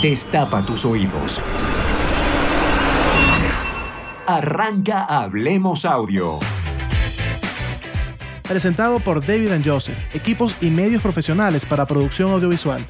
Destapa tus oídos. Arranca Hablemos Audio. Presentado por David and Joseph, equipos y medios profesionales para producción audiovisual.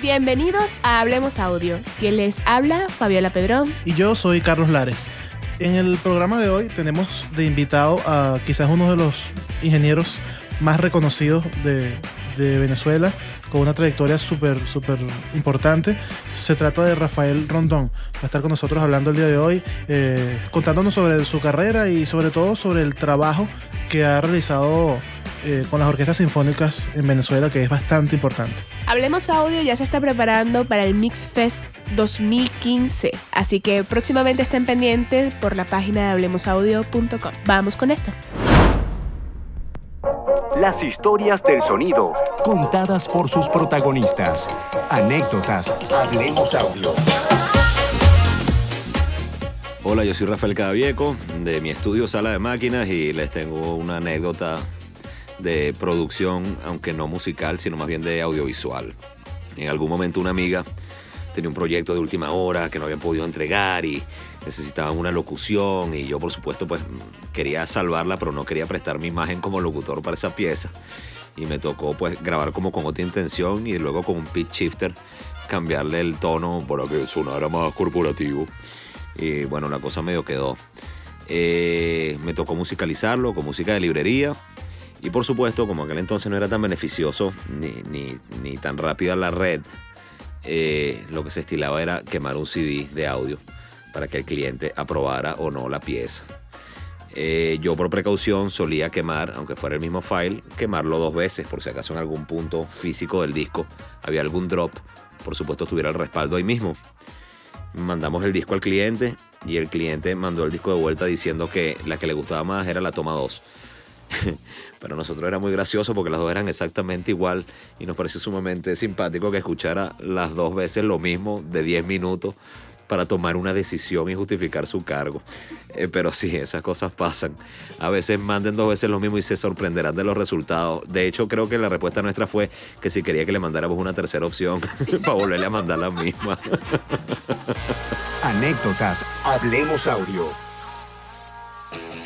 Bienvenidos a Hablemos Audio. Quien les habla, Fabiola Pedrón. Y yo soy Carlos Lares. En el programa de hoy tenemos de invitado a quizás uno de los ingenieros más reconocidos de, de Venezuela, con una trayectoria súper, súper importante. Se trata de Rafael Rondón. Va a estar con nosotros hablando el día de hoy, eh, contándonos sobre su carrera y sobre todo sobre el trabajo que ha realizado eh, con las orquestas sinfónicas en Venezuela, que es bastante importante. Hablemos Audio ya se está preparando para el Mix Fest 2015, así que próximamente estén pendientes por la página de hablemosaudio.com. Vamos con esto. Las historias del sonido, contadas por sus protagonistas. Anécdotas, Hablemos Audio. Hola, yo soy Rafael Cadavieco de mi estudio Sala de Máquinas y les tengo una anécdota de producción, aunque no musical, sino más bien de audiovisual. En algún momento una amiga tenía un proyecto de última hora que no habían podido entregar y necesitaban una locución y yo por supuesto pues quería salvarla pero no quería prestar mi imagen como locutor para esa pieza. Y me tocó pues grabar como con otra intención y luego con un pitch shifter cambiarle el tono para que sonara más corporativo. Y bueno la cosa medio quedó. Eh, me tocó musicalizarlo con música de librería y por supuesto como aquel entonces no era tan beneficioso ni, ni, ni tan rápida la red eh, lo que se estilaba era quemar un CD de audio para que el cliente aprobara o no la pieza. Eh, yo por precaución solía quemar, aunque fuera el mismo file, quemarlo dos veces por si acaso en algún punto físico del disco había algún drop, por supuesto tuviera el respaldo ahí mismo. Mandamos el disco al cliente y el cliente mandó el disco de vuelta diciendo que la que le gustaba más era la toma 2. Pero a nosotros era muy gracioso porque las dos eran exactamente igual y nos pareció sumamente simpático que escuchara las dos veces lo mismo de 10 minutos para tomar una decisión y justificar su cargo. Eh, pero sí, esas cosas pasan. A veces manden dos veces lo mismo y se sorprenderán de los resultados. De hecho, creo que la respuesta nuestra fue que si quería que le mandáramos una tercera opción para volverle a mandar la misma. Anécdotas, Hablemos Audio.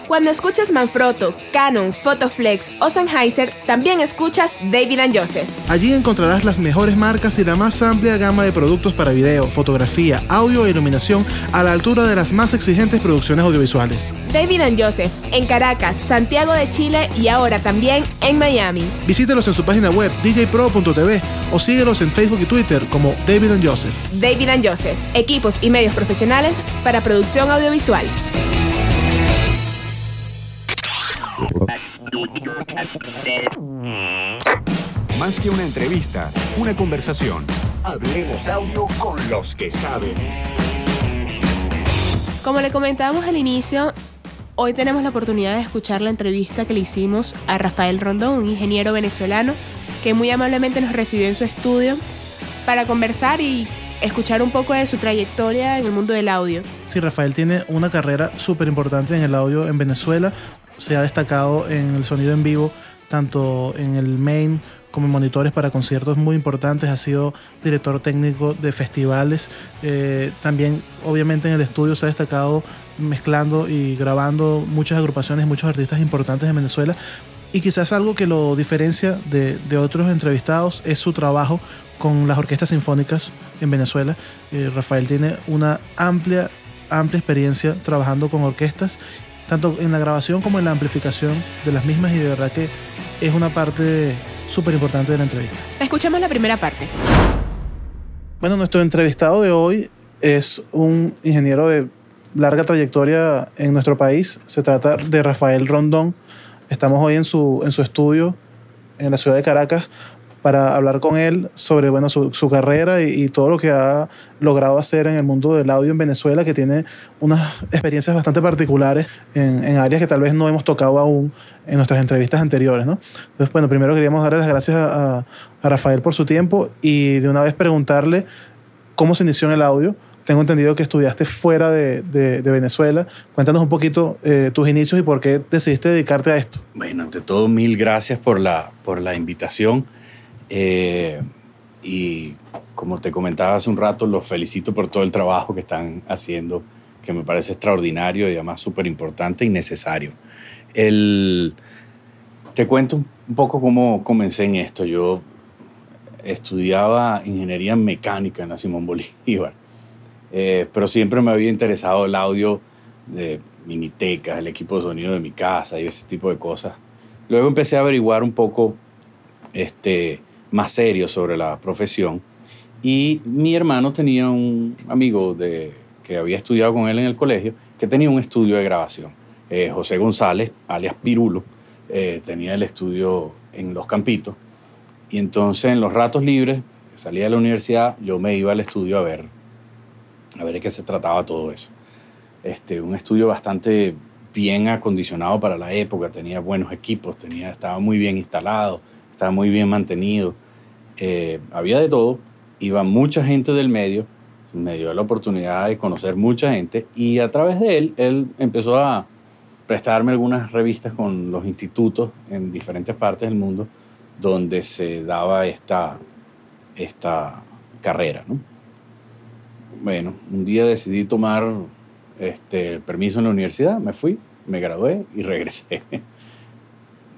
Cuando escuchas Manfrotto, Canon, Photoflex o Sennheiser, también escuchas David and Joseph. Allí encontrarás las mejores marcas y la más amplia gama de productos para video, fotografía, audio e iluminación a la altura de las más exigentes producciones audiovisuales. David and Joseph, en Caracas, Santiago de Chile y ahora también en Miami. Visítelos en su página web djpro.tv o síguelos en Facebook y Twitter como David and Joseph. David and Joseph, equipos y medios profesionales para producción audiovisual. Más que una entrevista, una conversación. Hablemos Audio con los que saben. Como le comentábamos al inicio, hoy tenemos la oportunidad de escuchar la entrevista que le hicimos a Rafael Rondón, un ingeniero venezolano que muy amablemente nos recibió en su estudio para conversar y escuchar un poco de su trayectoria en el mundo del audio. Sí, Rafael tiene una carrera súper importante en el audio en Venezuela. Se ha destacado en el sonido en vivo, tanto en el main como en monitores para conciertos muy importantes. Ha sido director técnico de festivales. Eh, también, obviamente, en el estudio se ha destacado mezclando y grabando muchas agrupaciones, muchos artistas importantes de Venezuela. Y quizás algo que lo diferencia de, de otros entrevistados es su trabajo con las orquestas sinfónicas en Venezuela. Eh, Rafael tiene una amplia, amplia experiencia trabajando con orquestas, tanto en la grabación como en la amplificación de las mismas y de verdad que es una parte súper importante de la entrevista. Escuchamos la primera parte. Bueno, nuestro entrevistado de hoy es un ingeniero de larga trayectoria en nuestro país. Se trata de Rafael Rondón. Estamos hoy en su, en su estudio en la ciudad de Caracas para hablar con él sobre bueno, su, su carrera y, todo lo que ha logrado hacer en el mundo del audio en Venezuela, que tiene unas experiencias bastante particulares en, en áreas que tal vez no hemos tocado aún en nuestras entrevistas anteriores. ¿no? Entonces, bueno, primero queríamos darle las gracias a, a Rafael por su tiempo y de una vez preguntarle cómo se inició en el audio. Tengo entendido que estudiaste fuera de, de, de Venezuela. Cuéntanos un poquito eh, tus inicios y por qué decidiste dedicarte a esto. Bueno, ante todo, mil gracias por la, por la invitación. Eh, y como te comentaba hace un rato, los felicito por todo el trabajo que están haciendo, que me parece extraordinario y además súper importante y necesario. El, te cuento un poco cómo comencé en esto. Yo estudiaba ingeniería mecánica en la Simón Bolívar, eh, pero siempre me había interesado el audio de minitecas, el equipo de sonido de mi casa y ese tipo de cosas. Luego empecé a averiguar un poco este, más serio sobre la profesión y mi hermano tenía un amigo de, que había estudiado con él en el colegio que tenía un estudio de grabación. Eh, José González, alias Pirulo, eh, tenía el estudio en Los Campitos. Y entonces en los ratos libres, salía de la universidad, yo me iba al estudio a ver, a ver de qué se trataba todo eso. Este, un estudio bastante bien acondicionado para la época, tenía buenos equipos, tenía, estaba muy bien instalado, estaba muy bien mantenido. Eh, había de todo, iba mucha gente del medio, me dio la oportunidad de conocer mucha gente y a través de él, él empezó a prestarme algunas revistas con los institutos en diferentes partes del mundo donde se daba esta, esta carrera. ¿no? Bueno, un día decidí tomar este, permiso en la universidad, me fui, me gradué y regresé.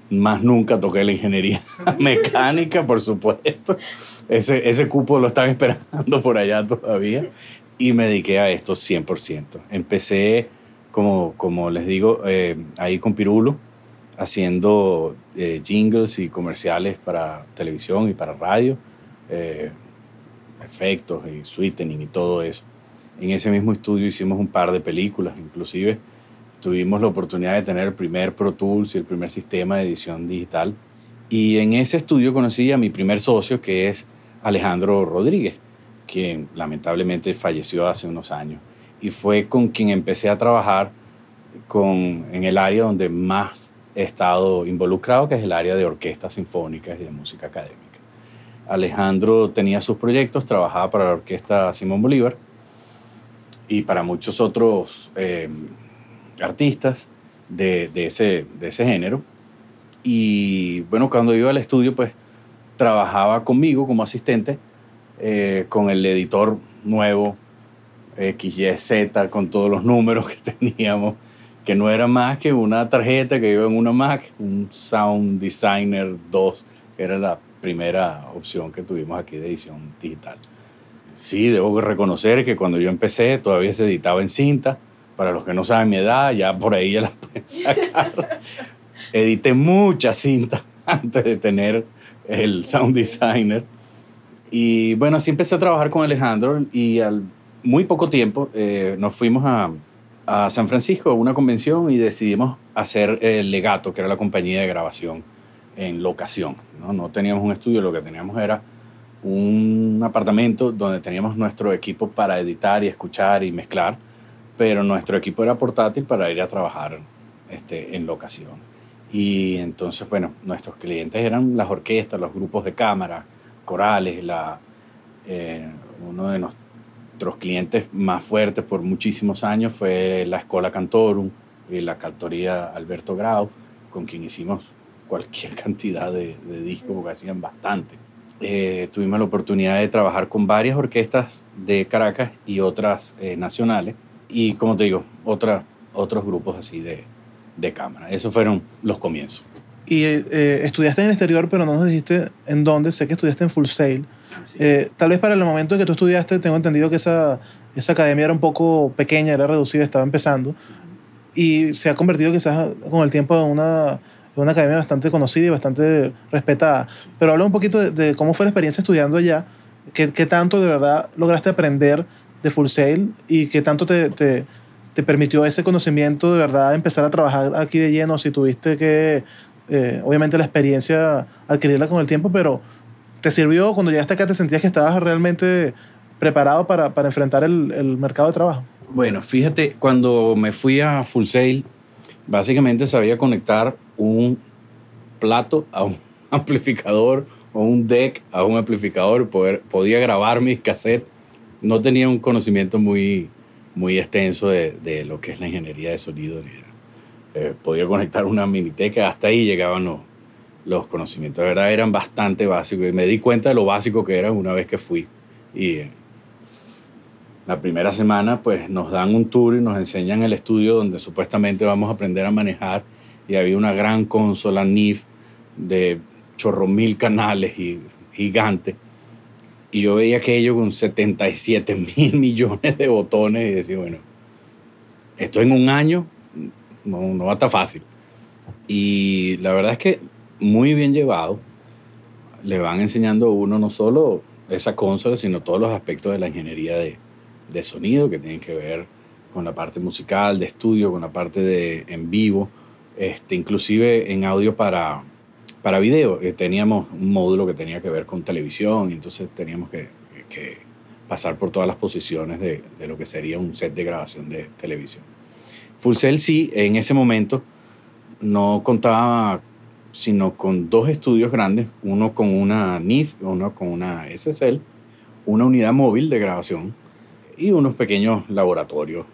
Más nunca toqué la ingeniería mecánica, por supuesto. Ese, ese cupo lo están esperando por allá todavía. Y me dediqué a esto 100%. Empecé, como, como les digo, eh, ahí con Pirulo, haciendo eh, jingles y comerciales para televisión y para radio, eh, efectos y sweetening y todo eso. En ese mismo estudio hicimos un par de películas, inclusive tuvimos la oportunidad de tener el primer Pro Tools y el primer sistema de edición digital. Y en ese estudio conocí a mi primer socio, que es Alejandro Rodríguez, quien lamentablemente falleció hace unos años. Y fue con quien empecé a trabajar con, en el área donde más he estado involucrado, que es el área de orquestas sinfónicas y de música académica. Alejandro tenía sus proyectos, trabajaba para la orquesta Simón Bolívar y para muchos otros eh, artistas de, ese, género. Y bueno, cuando iba al estudio, pues trabajaba conmigo como asistente eh, con el editor nuevo XYZ, con todos los números que teníamos, que no era más que una tarjeta que iba en una Mac, un Sound Designer 2, era la primera opción que tuvimos aquí de edición digital. Sí, debo reconocer que cuando yo empecé todavía se editaba en cinta. Para los que no saben mi edad, ya por ahí ya la pueden sacar. Edité muchas cintas antes de tener el Sound Designer. Y bueno, así empecé a trabajar con Alejandro y al muy poco tiempo eh, nos fuimos a, San Francisco a una convención y decidimos hacer el Legato, que era la compañía de grabación en locación. ¿no? no teníamos un estudio, lo que teníamos era un apartamento donde teníamos nuestro equipo para editar y escuchar y mezclar, pero nuestro equipo era portátil para ir a trabajar este, en locación. Y entonces, bueno, nuestros clientes eran las orquestas, los grupos de cámara, corales, la, eh, uno de nuestros clientes más fuertes por muchísimos años fue la Escola Cantorum y la Cantoría Alberto Grau, con quien hicimos cualquier cantidad de, de discos, porque hacían bastante. Eh, tuvimos la oportunidad de trabajar con varias orquestas de Caracas y otras eh, nacionales. Y como te digo, otra, otros grupos así de, de cámara. Esos fueron los comienzos. Y eh, estudiaste en el exterior, pero no nos dijiste en dónde. Sé que estudiaste en Full Sail. Eh, tal vez para el momento en que tú estudiaste, tengo entendido que esa, esa academia era un poco pequeña, era reducida, estaba empezando. Y se ha convertido quizás con el tiempo en una una academia bastante conocida y bastante respetada. Pero habla un poquito de, cómo fue la experiencia estudiando allá, qué, qué, tanto de verdad lograste aprender de Full Sail y qué tanto te, te, te, permitió ese conocimiento de verdad empezar a trabajar aquí de lleno, si tuviste que, eh, obviamente la experiencia, adquirirla con el tiempo, pero ¿te sirvió cuando llegaste acá, te sentías que estabas realmente preparado para, para enfrentar el, el mercado de trabajo? Bueno, fíjate, cuando me fui a Full Sail, básicamente sabía conectar un plato a un amplificador o un deck a un amplificador, poder, podía grabar mis cassettes. No tenía un conocimiento muy, muy extenso de, de lo que es la ingeniería de sonido. Eh, podía conectar una miniteca, hasta ahí llegaban los, los conocimientos. De verdad eran bastante básicos y me di cuenta de lo básico que eran una vez que fui. Y eh, la primera semana pues nos dan un tour y nos enseñan el estudio donde supuestamente vamos a aprender a manejar y había una gran consola NIF de chorro mil canales y gigante. Y yo veía aquello con 77 mil millones de botones y decía, bueno, esto en un año no, no va a estar fácil. Y la verdad es que muy bien llevado, le van enseñando a uno no solo esa consola, sino todos los aspectos de la ingeniería de, de sonido que tienen que ver con la parte musical, de estudio, con la parte de en vivo, este, inclusive en audio para, para video. Eh, teníamos un módulo que tenía que ver con televisión, y entonces teníamos que, que pasar por todas las posiciones de, de, lo que sería un set de grabación de televisión. Full Cell sí, en ese momento no contaba sino con dos estudios grandes, uno con una NIF, uno con una SSL, una unidad móvil de grabación y unos pequeños laboratorios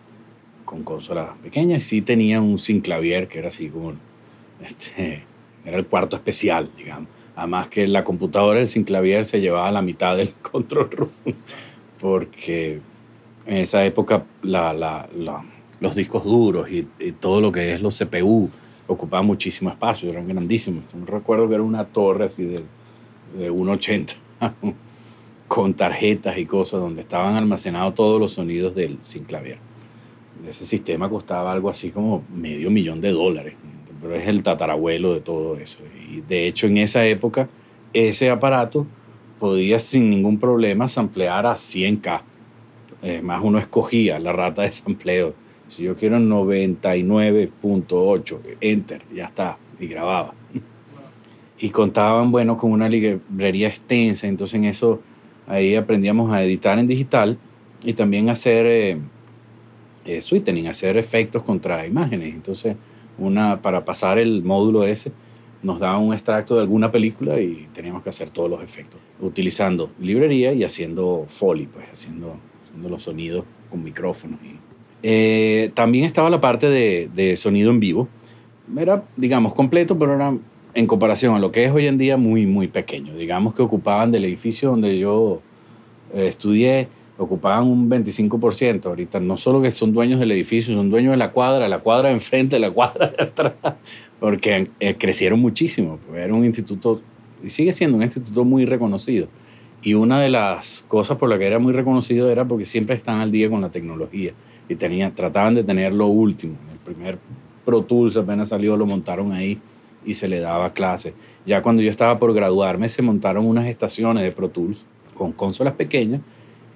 con consolas pequeñas. Sí tenía un clavier que era así como, este, era el cuarto especial, digamos. Además que la computadora del clavier se llevaba la mitad del control room, porque en esa época la, la, los discos duros y, y, todo lo que es los CPU ocupaban muchísimo espacio, eran grandísimos. recuerdo que era una torre así de, de 1,80 con tarjetas y cosas donde estaban almacenados todos los sonidos del clavier Ese sistema costaba algo así como medio millón de dólares, pero es el tatarabuelo de todo eso. Y de hecho en esa época ese aparato podía sin ningún problema samplear a 100K. Es más, uno escogía la rata de sampleo. Si yo quiero 99.8, enter, ya está, y grababa. Y contaban, bueno, con una librería extensa, entonces en eso Ahí aprendíamos a editar en digital y también hacer eh, eh, sweetening, hacer efectos contra imágenes. Entonces, una, para pasar el módulo ese, nos daba un extracto de alguna película y teníamos que hacer todos los efectos, utilizando librería y haciendo foley, pues haciendo, haciendo los sonidos con micrófonos. Eh, también estaba la parte de, de, sonido en vivo. Era, digamos, completo, pero era en comparación a lo que es hoy en día, muy, muy pequeño. Digamos que ocupaban del edificio donde yo eh, estudié, ocupaban un 25%. Ahorita no solo que son dueños del edificio, son dueños de la cuadra, la cuadra de enfrente, la cuadra de atrás, porque eh, crecieron muchísimo. Pues, era un instituto, y sigue siendo un instituto muy reconocido. Y una de las cosas por las que era muy reconocido era porque siempre están al día con la tecnología y tenían, trataban de tener lo último. El primer Pro Tools apenas salió, lo montaron ahí y se le daba clase. Ya cuando yo estaba por graduarme se montaron unas estaciones de Pro Tools con consolas pequeñas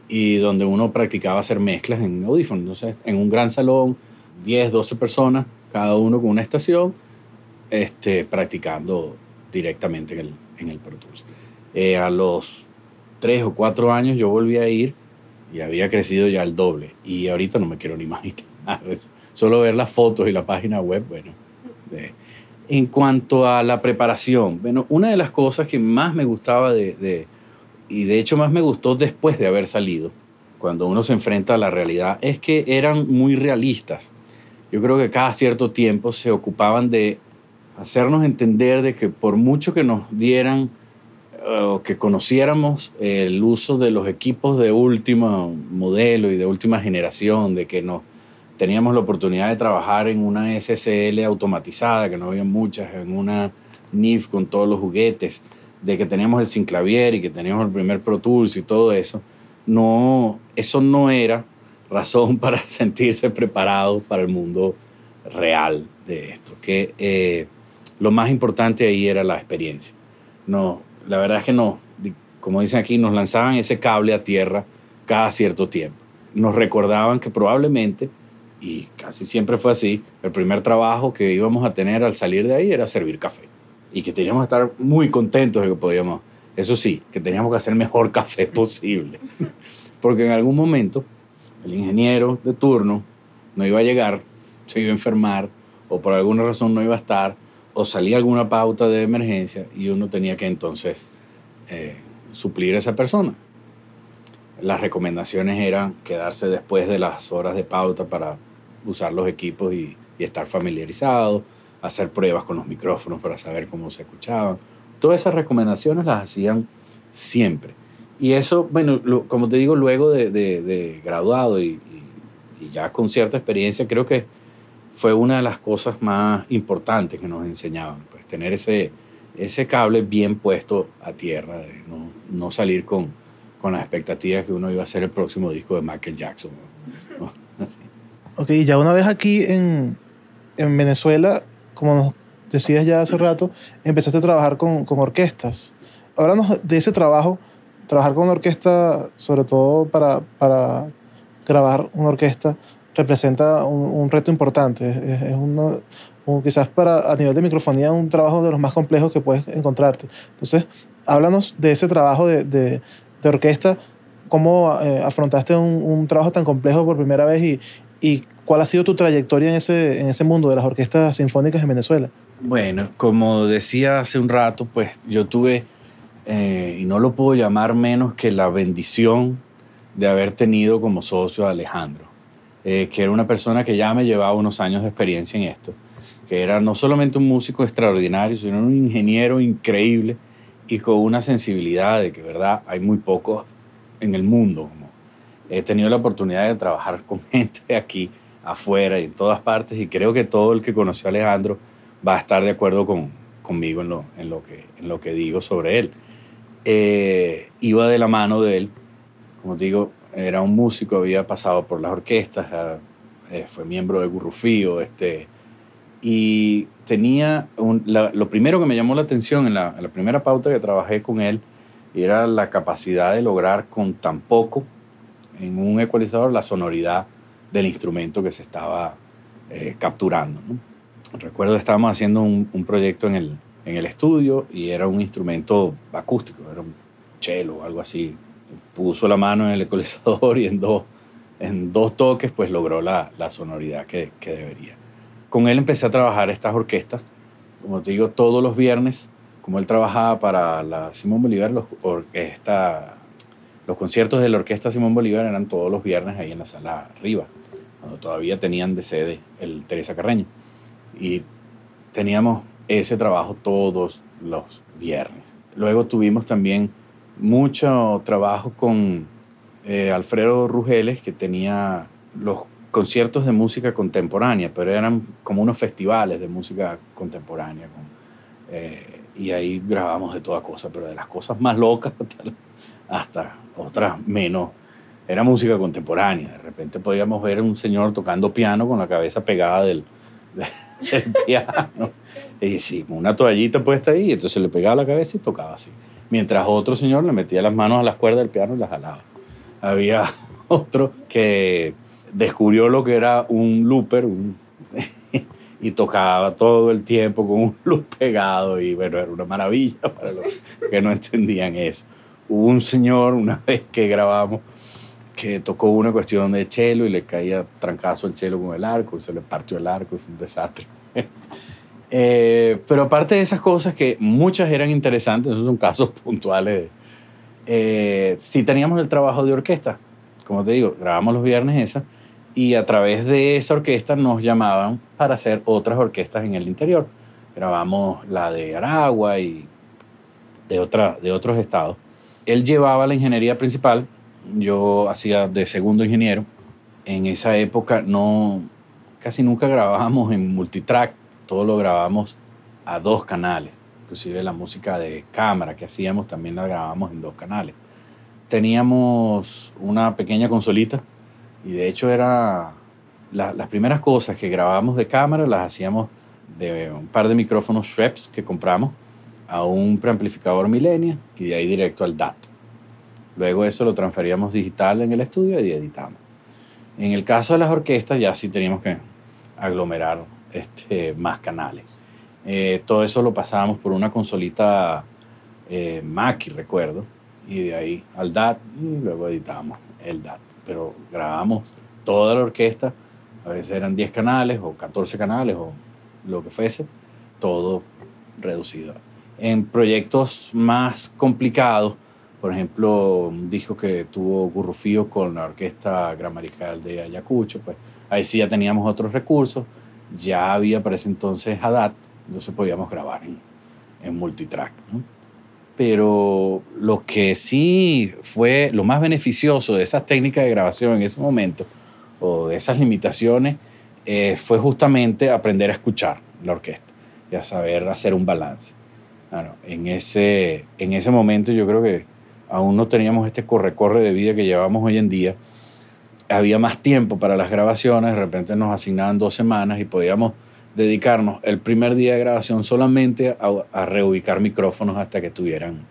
y donde uno practicaba hacer mezclas en audífonos. Entonces, en un gran salón, 10, 12 personas, cada uno con una estación, este, practicando directamente en el, en el Pro Tools. Eh, a los 3 o 4 años yo volví a ir y había crecido ya el doble. Y ahorita no me quiero ni imaginar eso. Solo ver las fotos y la página web, bueno, de, en cuanto a la preparación, bueno, una de las cosas que más me gustaba de, y de hecho más me gustó después de haber salido, cuando uno se enfrenta a la realidad, es que eran muy realistas. Yo creo que cada cierto tiempo se ocupaban de hacernos entender de que por mucho que nos dieran eh, o que conociéramos el uso de los equipos de último modelo y de última generación, de que nos teníamos la oportunidad de trabajar en una SSL automatizada, que no había muchas, en una NIF con todos los juguetes, de que teníamos el Synclavier y que teníamos el primer Pro Tools y todo eso, no, eso no era razón para sentirse preparado para el mundo real de esto, que eh, lo más importante ahí era la experiencia. No, la verdad es que no, como dicen aquí, nos lanzaban ese cable a tierra cada cierto tiempo. Nos recordaban que probablemente y casi siempre fue así, el primer trabajo que íbamos a tener al salir de ahí era servir café. Y que teníamos que estar muy contentos de que podíamos, eso sí, que teníamos que hacer el mejor café posible. Porque en algún momento el ingeniero de turno no iba a llegar, se iba a enfermar o por alguna razón no iba a estar o salía alguna pauta de emergencia y uno tenía que entonces eh, suplir a esa persona las recomendaciones eran quedarse después de las horas de pauta para usar los equipos y, estar familiarizado, hacer pruebas con los micrófonos para saber cómo se escuchaban. Todas esas recomendaciones las hacían siempre. Y eso, bueno, como te digo, luego de, de, graduado y, ya con cierta experiencia, creo que fue una de las cosas más importantes que nos enseñaban, pues tener ese, ese cable bien puesto a tierra, no, no salir con, con las expectativas que uno iba a hacer el próximo disco de Michael Jackson. Ok, ya una vez aquí en, en Venezuela, como nos decías ya hace rato, empezaste a trabajar con, con orquestas. Háblanos de ese trabajo, trabajar con una orquesta, sobre todo para, para grabar una orquesta, representa un, reto importante. Es, es uno, quizás para, a nivel de microfonía, un trabajo de los más complejos que puedes encontrarte. Entonces, háblanos de ese trabajo de, de, de orquesta, cómo eh, afrontaste un, un, trabajo tan complejo por primera vez y, y cuál ha sido tu trayectoria en ese, en ese mundo de las orquestas sinfónicas en Venezuela. Bueno, como decía hace un rato, pues yo tuve, eh, y no lo puedo llamar menos que la bendición de haber tenido como socio a Alejandro, eh, que era una persona que ya me llevaba unos años de experiencia en esto, que era no solamente un músico extraordinario, sino un ingeniero increíble y con una sensibilidad de que, verdad, hay muy pocos en el mundo. He tenido la oportunidad de trabajar con gente aquí afuera y en todas partes y creo que todo el que conoció a Alejandro va a estar de acuerdo con, conmigo en lo, en, lo que, en lo que digo sobre él. Eh, iba de la mano de él, como digo, era un músico, había pasado por las orquestas, eh, fue miembro de Gurrufío, este, y tenía, lo primero que me llamó la atención en la, primera pauta que trabajé con él, era la capacidad de lograr con tan poco en un ecualizador la sonoridad del instrumento que se estaba eh, capturando. ¿no? Recuerdo estábamos haciendo un, proyecto en el, en el estudio y era un instrumento acústico, era un cello o algo así. Puso la mano en el ecualizador y en dos, en dos toques pues logró la, la sonoridad que, que debería. Con él empecé a trabajar estas orquestas. Como te digo, todos los viernes, como él trabajaba para la Simón Bolívar, los, orquesta, los conciertos de la Orquesta Simón Bolívar eran todos los viernes ahí en la sala arriba, cuando todavía tenían de sede el Teresa Carreño. Y teníamos ese trabajo todos los viernes. Luego tuvimos también mucho trabajo con eh, Alfredo Rugeles, que tenía los conciertos de música contemporánea, pero eran como unos festivales de música contemporánea. Eh, y ahí grabamos de toda cosa, pero de las cosas más locas hasta otras menos. Era música contemporánea. De repente podíamos ver a un señor tocando piano con la cabeza pegada del, piano. Y sí, una toallita puesta ahí, entonces le pegaba la cabeza y tocaba así. Mientras otro señor le metía las manos a las cuerdas del piano y las jalaba. Había otro que descubrió lo que era un looper y tocaba todo el tiempo con un loop pegado y bueno, era una maravilla para los que no entendían eso. Hubo un señor una vez que grabamos que tocó una cuestión de chelo y le caía trancazo el chelo con el arco y se le partió el arco y fue un desastre. eh, pero aparte de esas cosas que muchas eran interesantes, esos son casos puntuales, eh, sí teníamos el trabajo de orquesta. Como te digo, grabamos los viernes esa y a través de esa orquesta nos llamaban para hacer otras orquestas en el interior. Grabamos la de Aragua y de, otra, de otros estados. Él llevaba la ingeniería principal, yo hacía de segundo ingeniero. En esa época no, casi nunca grabábamos en multitrack, todo lo grabábamos a dos canales. Inclusive la música de cámara que hacíamos también la grabábamos en dos canales. Teníamos una pequeña consolita y de hecho era las primeras cosas que grabábamos de cámara las hacíamos de un par de micrófonos Schweppes que compramos a un preamplificador Millennia y de ahí directo al DAT. Luego eso lo transferíamos digital en el estudio y editamos. En el caso de las orquestas ya sí teníamos que aglomerar este, más canales. Eh, todo eso lo pasábamos por una consolita eh, Mackie, recuerdo, y de ahí al DAT y luego editamos el DAT pero grabamos toda la orquesta, a veces eran 10 canales o 14 canales o lo que fuese, todo reducido. En proyectos más complicados, por ejemplo, un disco que tuvo Gurrufío con la Orquesta Gramarical de Ayacucho, pues ahí sí ya teníamos otros recursos ya había para ese entonces ADAT, entonces podíamos grabar en, en multitrack. Pero lo que sí fue lo más beneficioso de esas técnicas de grabación en ese momento, o de esas limitaciones, eh, fue justamente aprender a escuchar la orquesta y a saber hacer un balance. En, ese, en ese momento yo creo que aún no teníamos este corre-corre de vida que llevamos hoy en día. Había más tiempo para las grabaciones, de repente nos asignaban dos semanas y podíamos dedicarnos el primer día de grabación solamente a, a reubicar micrófonos hasta que estuvieran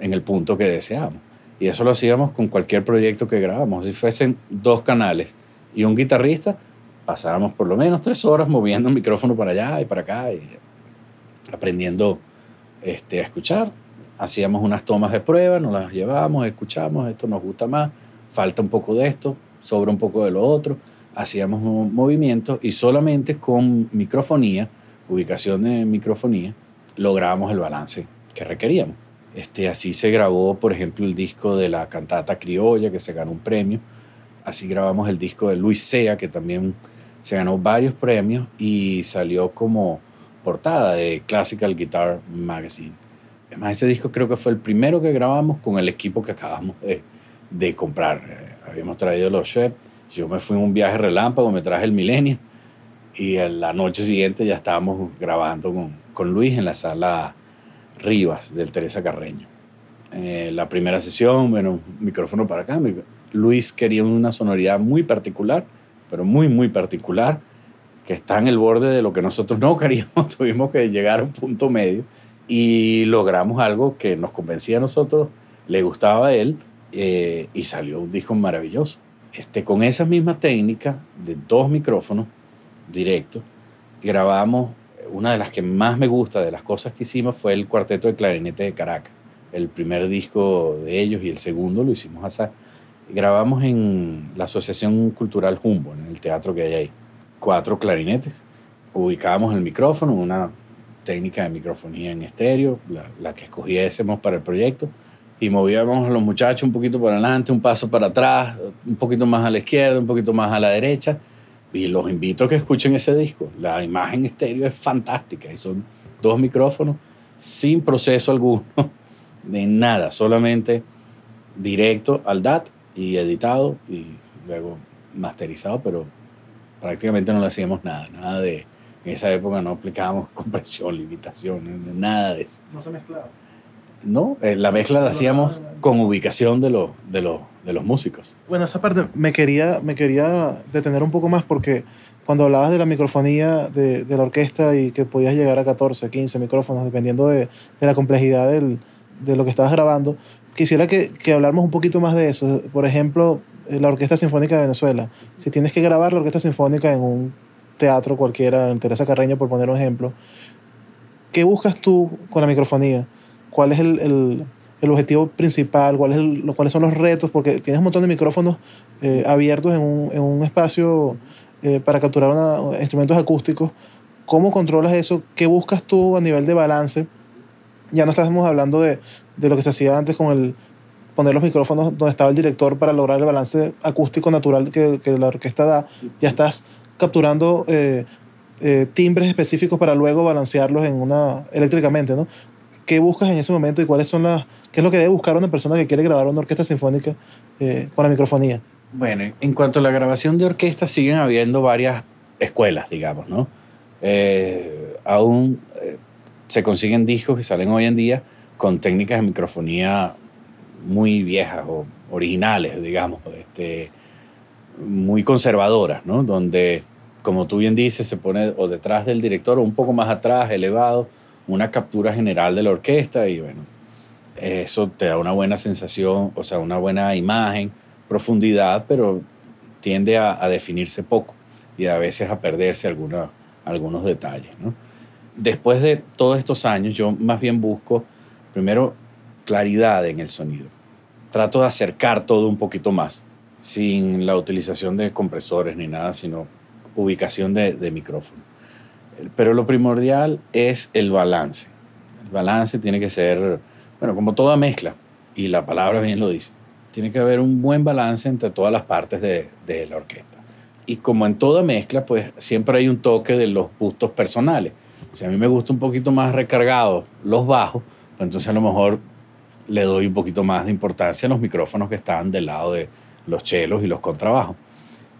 en el punto que deseábamos. Y eso lo hacíamos con cualquier proyecto que grabamos. Si fuesen dos canales y un guitarrista, pasábamos por lo menos tres horas moviendo el micrófono para allá y para acá y aprendiendo este, a escuchar. Hacíamos unas tomas de prueba, nos las llevábamos, escuchamos, esto nos gusta más, falta un poco de esto, sobra un poco de lo otro. Hacíamos un movimiento y solamente con microfonía, ubicación de microfonía, lográbamos el balance que requeríamos. Este, así se grabó, por ejemplo, el disco de la cantata criolla, que se ganó un premio. Así grabamos el disco de Luis Sea, que también se ganó varios premios y salió como portada de Classical Guitar Magazine. Además, ese disco creo que fue el primero que grabamos con el equipo que acabamos de, de comprar. Eh, habíamos traído los Shep, yo me fui en un viaje relámpago, me traje el Milenio y la noche siguiente ya estábamos grabando con, con Luis en la sala Rivas del Teresa Carreño. Eh, la primera sesión, bueno, micrófono para acá. Luis quería una sonoridad muy particular, pero muy, muy particular, que está en el borde de lo que nosotros no queríamos. Tuvimos que llegar a un punto medio y logramos algo que nos convencía a nosotros, le gustaba a él eh, y salió un disco maravilloso. Este, con esa misma técnica de dos micrófonos directos, grabamos una de las que más me gusta de las cosas que hicimos fue el cuarteto de clarinete de Caracas. El primer disco de ellos y el segundo lo hicimos hasta grabamos en la Asociación Cultural Jumbo, en el teatro que hay ahí. Cuatro clarinetes. Ubicábamos el micrófono, una técnica de microfonía en estéreo, la, la que escogiésemos para el proyecto, y movíamos a los muchachos un poquito para adelante, un paso para atrás, un poquito más a la izquierda, un poquito más a la derecha. Y los invito a que escuchen ese disco. La imagen estéreo es fantástica y son dos micrófonos sin proceso alguno, de nada, solamente directo al DAT y editado y luego masterizado, pero prácticamente no le hacíamos nada, nada de... En esa época no aplicábamos compresión, limitación, nada de eso. No se mezclaba. No, eh, la mezcla la hacíamos con ubicación de, los de, los de los músicos. Bueno, esa parte me quería, me quería detener un poco más porque cuando hablabas de la microfonía de, de la orquesta y que podías llegar a 14, 15 micrófonos, dependiendo de, de la complejidad del, de lo que estabas grabando, quisiera que, que habláramos un poquito más de eso. Por ejemplo, la Orquesta Sinfónica de Venezuela. Si tienes que grabar la Orquesta Sinfónica en un teatro cualquiera, en Teresa Carreño, por poner un ejemplo, ¿qué buscas tú con la microfonía? ¿Cuál es el, el, el objetivo principal? ¿Cuál es el, ¿Cuáles son los retos? Porque tienes un montón de micrófonos eh, abiertos en un, en un espacio eh, para capturar una, instrumentos acústicos. ¿Cómo controlas eso? ¿Qué buscas tú a nivel de balance? Ya no estamos hablando de, de lo que se hacía antes con el poner los micrófonos donde estaba el director para lograr el balance acústico natural que, que la orquesta da. Ya estás capturando eh, eh, timbres específicos para luego balancearlos en una eléctricamente, ¿no? ¿Qué buscas en ese momento y cuáles son las qué es lo que debe buscar una persona que quiere grabar una orquesta sinfónica eh, con la microfonía? Bueno, en cuanto a la grabación de orquesta, siguen habiendo varias escuelas, digamos, ¿no? Eh, aún eh, se consiguen discos que salen hoy en día con técnicas de microfonía muy viejas o originales, digamos, este, muy conservadoras, ¿no? Donde, como tú bien dices, se pone o detrás del director o un poco más atrás, elevado, una captura general de la orquesta y bueno, eso te da una buena sensación, o sea, una buena imagen, profundidad, pero tiende a, definirse poco y a veces a perderse alguna, algunos detalles, ¿no? Después de todos estos años, yo más bien busco, primero, claridad en el sonido. Trato de acercar todo un poquito más, sin la utilización de compresores ni nada, sino ubicación de, de micrófono. Pero lo primordial es el balance. El balance tiene que ser, bueno, como toda mezcla, y la palabra bien lo dice, tiene que haber un buen balance entre todas las partes de, la orquesta. Y como en toda mezcla, pues siempre hay un toque de los gustos personales. Si a mí me gusta un poquito más recargado los bajos, pues entonces a lo mejor le doy un poquito más de importancia a los micrófonos que están del lado de los chelos y los contrabajos.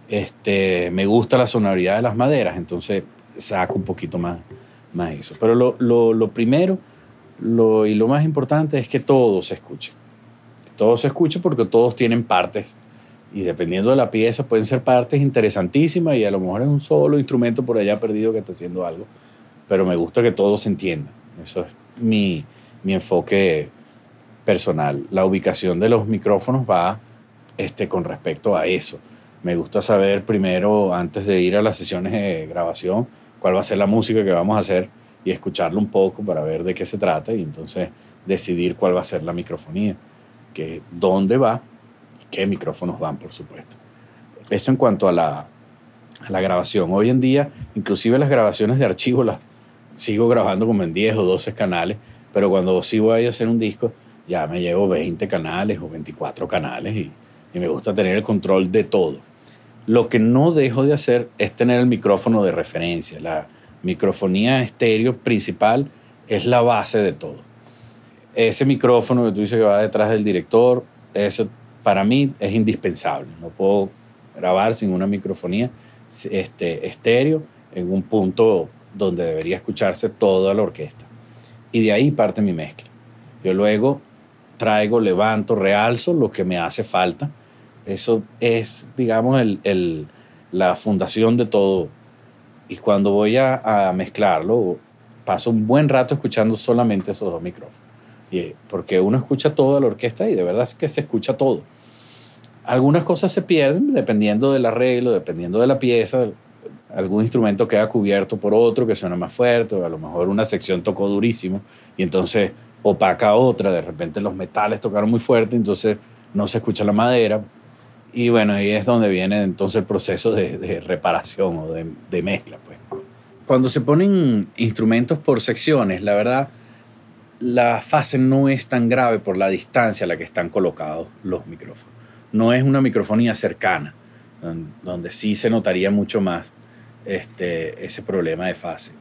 Este, me gusta la sonoridad de las maderas, entonces saco un poquito más, más eso. Pero lo, lo, lo primero lo, y lo más importante es que todo se escuche. Todo se escuche porque todos tienen partes y dependiendo de la pieza pueden ser partes interesantísimas y a lo mejor es un solo instrumento por allá perdido que está haciendo algo, pero me gusta que todo se entienda. Eso es mi, mi enfoque personal. La ubicación de los micrófonos va este, con respecto a eso. Me gusta saber primero, antes de ir a las sesiones de grabación, cuál va a ser la música que vamos a hacer y escucharlo un poco para ver de qué se trata y entonces decidir cuál va a ser la microfonía, que dónde va y qué micrófonos van, por supuesto. Eso en cuanto a la, la grabación. Hoy en día, inclusive las grabaciones de archivo las sigo grabando como en 10 o 12 canales, pero cuando voy a hacer un disco, ya me llevo 20 canales o 24 canales y, y me gusta tener el control de todo. Lo que no dejo de hacer es tener el micrófono de referencia. La microfonía estéreo principal es la base de todo. Ese micrófono que tú dices que va detrás del director, eso para mí es indispensable. No puedo grabar sin una microfonía este, estéreo en un punto donde debería escucharse toda la orquesta. Y de ahí parte mi mezcla. Yo luego traigo, levanto, realzo lo que me hace falta. Eso es, digamos, el, el, la fundación de todo. Y cuando voy a, mezclarlo, paso un buen rato escuchando solamente esos dos micrófonos. Y, porque uno escucha toda la orquesta y de verdad es que se escucha todo. Algunas cosas se pierden dependiendo del arreglo, dependiendo de la pieza. Algún instrumento queda cubierto por otro que suena más fuerte, o a lo mejor una sección tocó durísimo y entonces opaca otra, de repente los metales tocaron muy fuerte, entonces no se escucha la madera. Y bueno, ahí es donde viene entonces el proceso de, reparación o de, de, mezcla. Pues. Cuando se ponen instrumentos por secciones, la verdad, la fase no es tan grave por la distancia a la que están colocados los micrófonos. No es una microfonía cercana, donde sí se notaría mucho más este, ese problema de fase.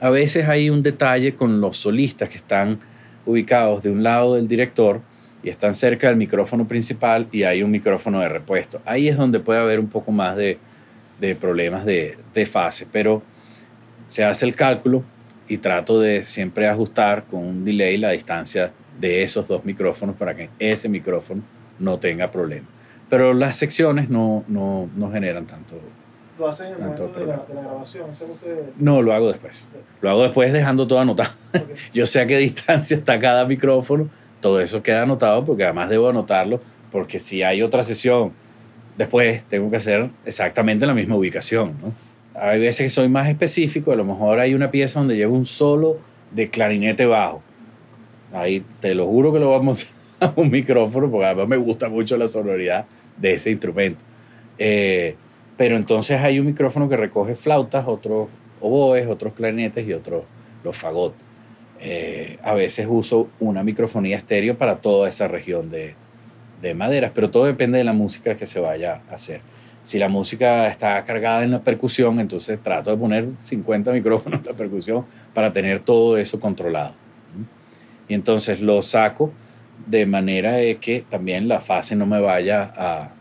A veces hay un detalle con los solistas que están ubicados de un lado del director y están cerca del micrófono principal y hay un micrófono de repuesto. Ahí es donde puede haber un poco más de, de problemas de, de, fase, pero se hace el cálculo y trato de siempre ajustar con un delay la distancia de esos dos micrófonos para que ese micrófono no tenga problema. Pero las secciones no, no, no generan tanto, ¿Lo hacen en el momento de la, de la, grabación? Usted... No, lo hago después. Lo hago después dejando todo anotado. Okay. Yo sé a qué distancia está cada micrófono. Todo eso queda anotado porque además debo anotarlo porque si hay otra sesión después tengo que hacer exactamente la misma ubicación. ¿no? Hay veces que soy más específico. A lo mejor hay una pieza donde llevo un solo de clarinete bajo. Ahí te lo juro que lo vamos a un micrófono porque además me gusta mucho la sonoridad de ese instrumento. Eh, pero entonces hay un micrófono que recoge flautas, otros oboes, otros clarinetes y otros los fagot. Eh, a veces uso una microfonía estéreo para toda esa región de, de maderas, pero todo depende de la música que se vaya a hacer. Si la música está cargada en la percusión, entonces trato de poner 50 micrófonos en la percusión para tener todo eso controlado. Y entonces lo saco de manera de que también la fase no me vaya a,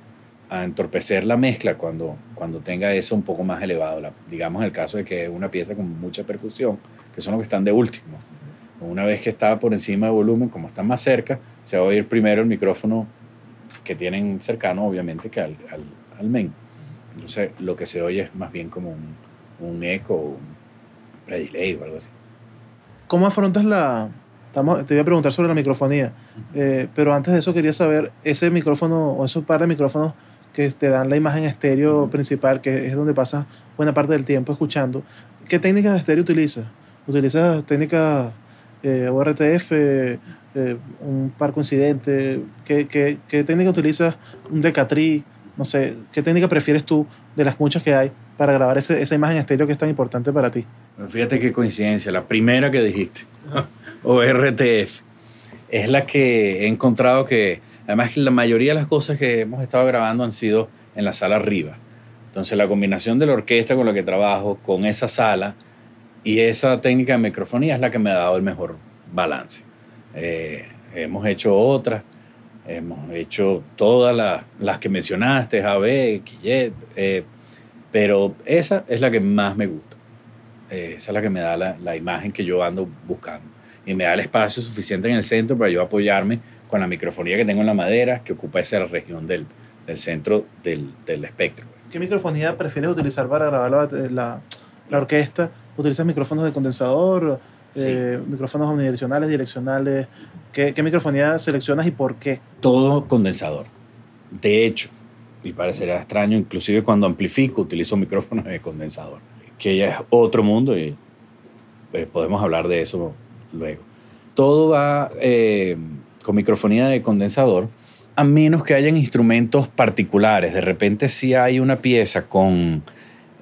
a entorpecer la mezcla cuando, cuando tenga eso un poco más elevado. La, digamos el caso de que es una pieza con mucha percusión, que son los que están de último. Una vez que está por encima de volumen, como están más cerca, se va a oír primero el micrófono que tienen cercano, obviamente, que al, al, al main. Entonces, lo que se oye es más bien como un, un eco, un predelay o algo así. ¿Cómo afrontas la, Estamos, te voy a preguntar sobre la microfonía, eh, pero antes de eso quería saber, ese micrófono o esos par de micrófonos que te dan la imagen estéreo principal, que es donde pasas buena parte del tiempo escuchando, ¿qué técnicas de estéreo utilizas? ¿Utilizas técnicas eh, ORTF, eh, un par coincidente? ¿Qué, qué, qué técnica utilizas? ¿Un Decatri? No sé, ¿qué técnica prefieres tú de las muchas que hay para grabar ese, esa imagen estéreo que es tan importante para ti? Fíjate qué coincidencia, la primera que dijiste, o RTF, es la que he encontrado que, además que la mayoría de las cosas que hemos estado grabando han sido en la sala arriba, Entonces la combinación de la orquesta con la que trabajo, con esa sala y esa técnica de microfonía es la que me ha dado el mejor balance. Eh, hemos hecho otras, hemos hecho todas las, las que mencionaste, AB, Quillet, eh, pero esa es la que más me gusta. Eh, esa es la que me da la, la imagen que yo ando buscando. Y me da el espacio suficiente en el centro para yo apoyarme con la microfonía que tengo en la madera, que ocupa esa región del, del centro del, del espectro. ¿Qué microfonía prefieres utilizar para grabar la, la, la orquesta? ¿Utilizas micrófonos de condensador? Sí. eh, micrófonos omnidireccionales, direccionales. ¿Qué, ¿Qué microfonía seleccionas y por qué? Todo condensador. De hecho, y parecerá extraño, inclusive cuando amplifico utilizo micrófonos de condensador, que ya es otro mundo y eh, podemos hablar de eso luego. Todo va eh, con microfonía de condensador, a menos que hayan instrumentos particulares. De repente si hay una pieza con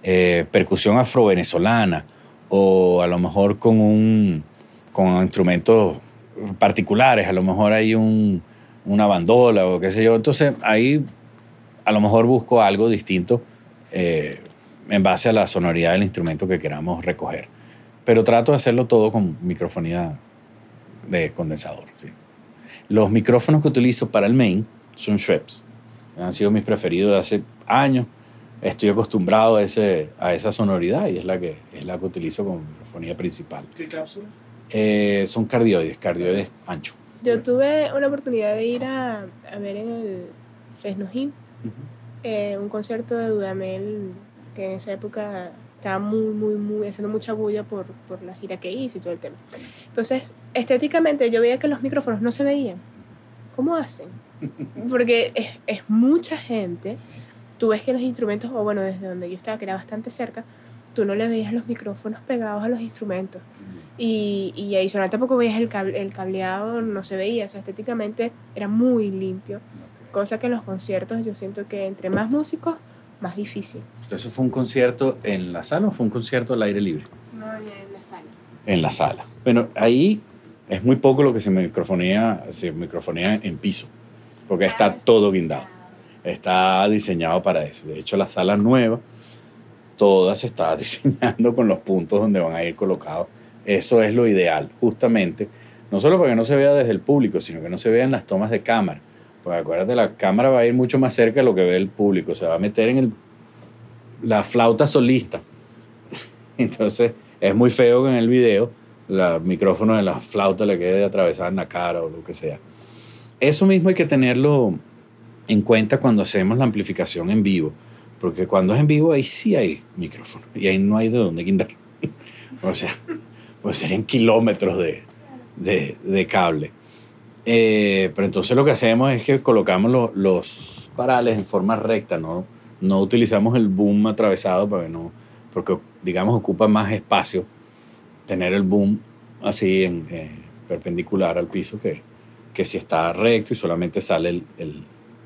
eh, percusión afro-venezolana o a lo mejor con, un, con instrumentos particulares, a lo mejor hay un, una bandola o qué sé yo. Entonces ahí a lo mejor busco algo distinto eh, en base a la sonoridad del instrumento que queramos recoger. Pero trato de hacerlo todo con microfonía de condensador. Los micrófonos que utilizo para el main son Schweppes. Han sido mis preferidos de hace años. Estoy acostumbrado a, ese, a esa sonoridad y es la que, es la que utilizo como microfonía principal. ¿Qué cápsula? Eh, son cardioides, cardioides ancho. Yo tuve una oportunidad de ir a, a ver en el Fesnojim eh, un concierto de Dudamel que en esa época estaba muy, muy, muy haciendo mucha bulla por, por la gira que hizo y todo el tema. Entonces, estéticamente yo veía que los micrófonos no se veían. ¿Cómo hacen? Porque es, es mucha gente. Tú ves que los instrumentos, o bueno, desde donde yo estaba, que era bastante cerca, tú no le veías los micrófonos pegados a los instrumentos. Y, y adicional tampoco veías el, cable, el cableado, no se veía. O sea, estéticamente era muy limpio. Cosa que en los conciertos yo siento que entre más músicos, más difícil. Entonces fue un concierto en la sala o fue un concierto al aire libre? No en la sala. En la sala. Bueno, ahí es muy poco lo que se microfonía, se microfonía en piso, porque está todo guindado. Está diseñado para eso. De hecho, la sala nueva, toda se está diseñando con los puntos donde van a ir colocados. Eso es lo ideal, justamente. No solo para que no se vea desde el público, sino que no se vean las tomas de cámara. Porque acuérdate, la cámara va a ir mucho más cerca de lo que ve el público. Se va a meter en el, la flauta solista. Entonces, es muy feo que en el video el micrófono de la flauta le quede atravesada en la cara o lo que sea. Eso mismo hay que tenerlo en cuenta cuando hacemos la amplificación en vivo. Porque cuando es en vivo, ahí sí hay micrófono. Y ahí no hay de dónde guindar. o sea, pues serían kilómetros de, de cable. Eh, pero entonces lo que hacemos es que colocamos los, los parales en forma recta, ¿no? No utilizamos el boom atravesado porque, no, porque digamos, ocupa más espacio tener el boom así en, eh, perpendicular al piso que, que si está recto y solamente sale el, el,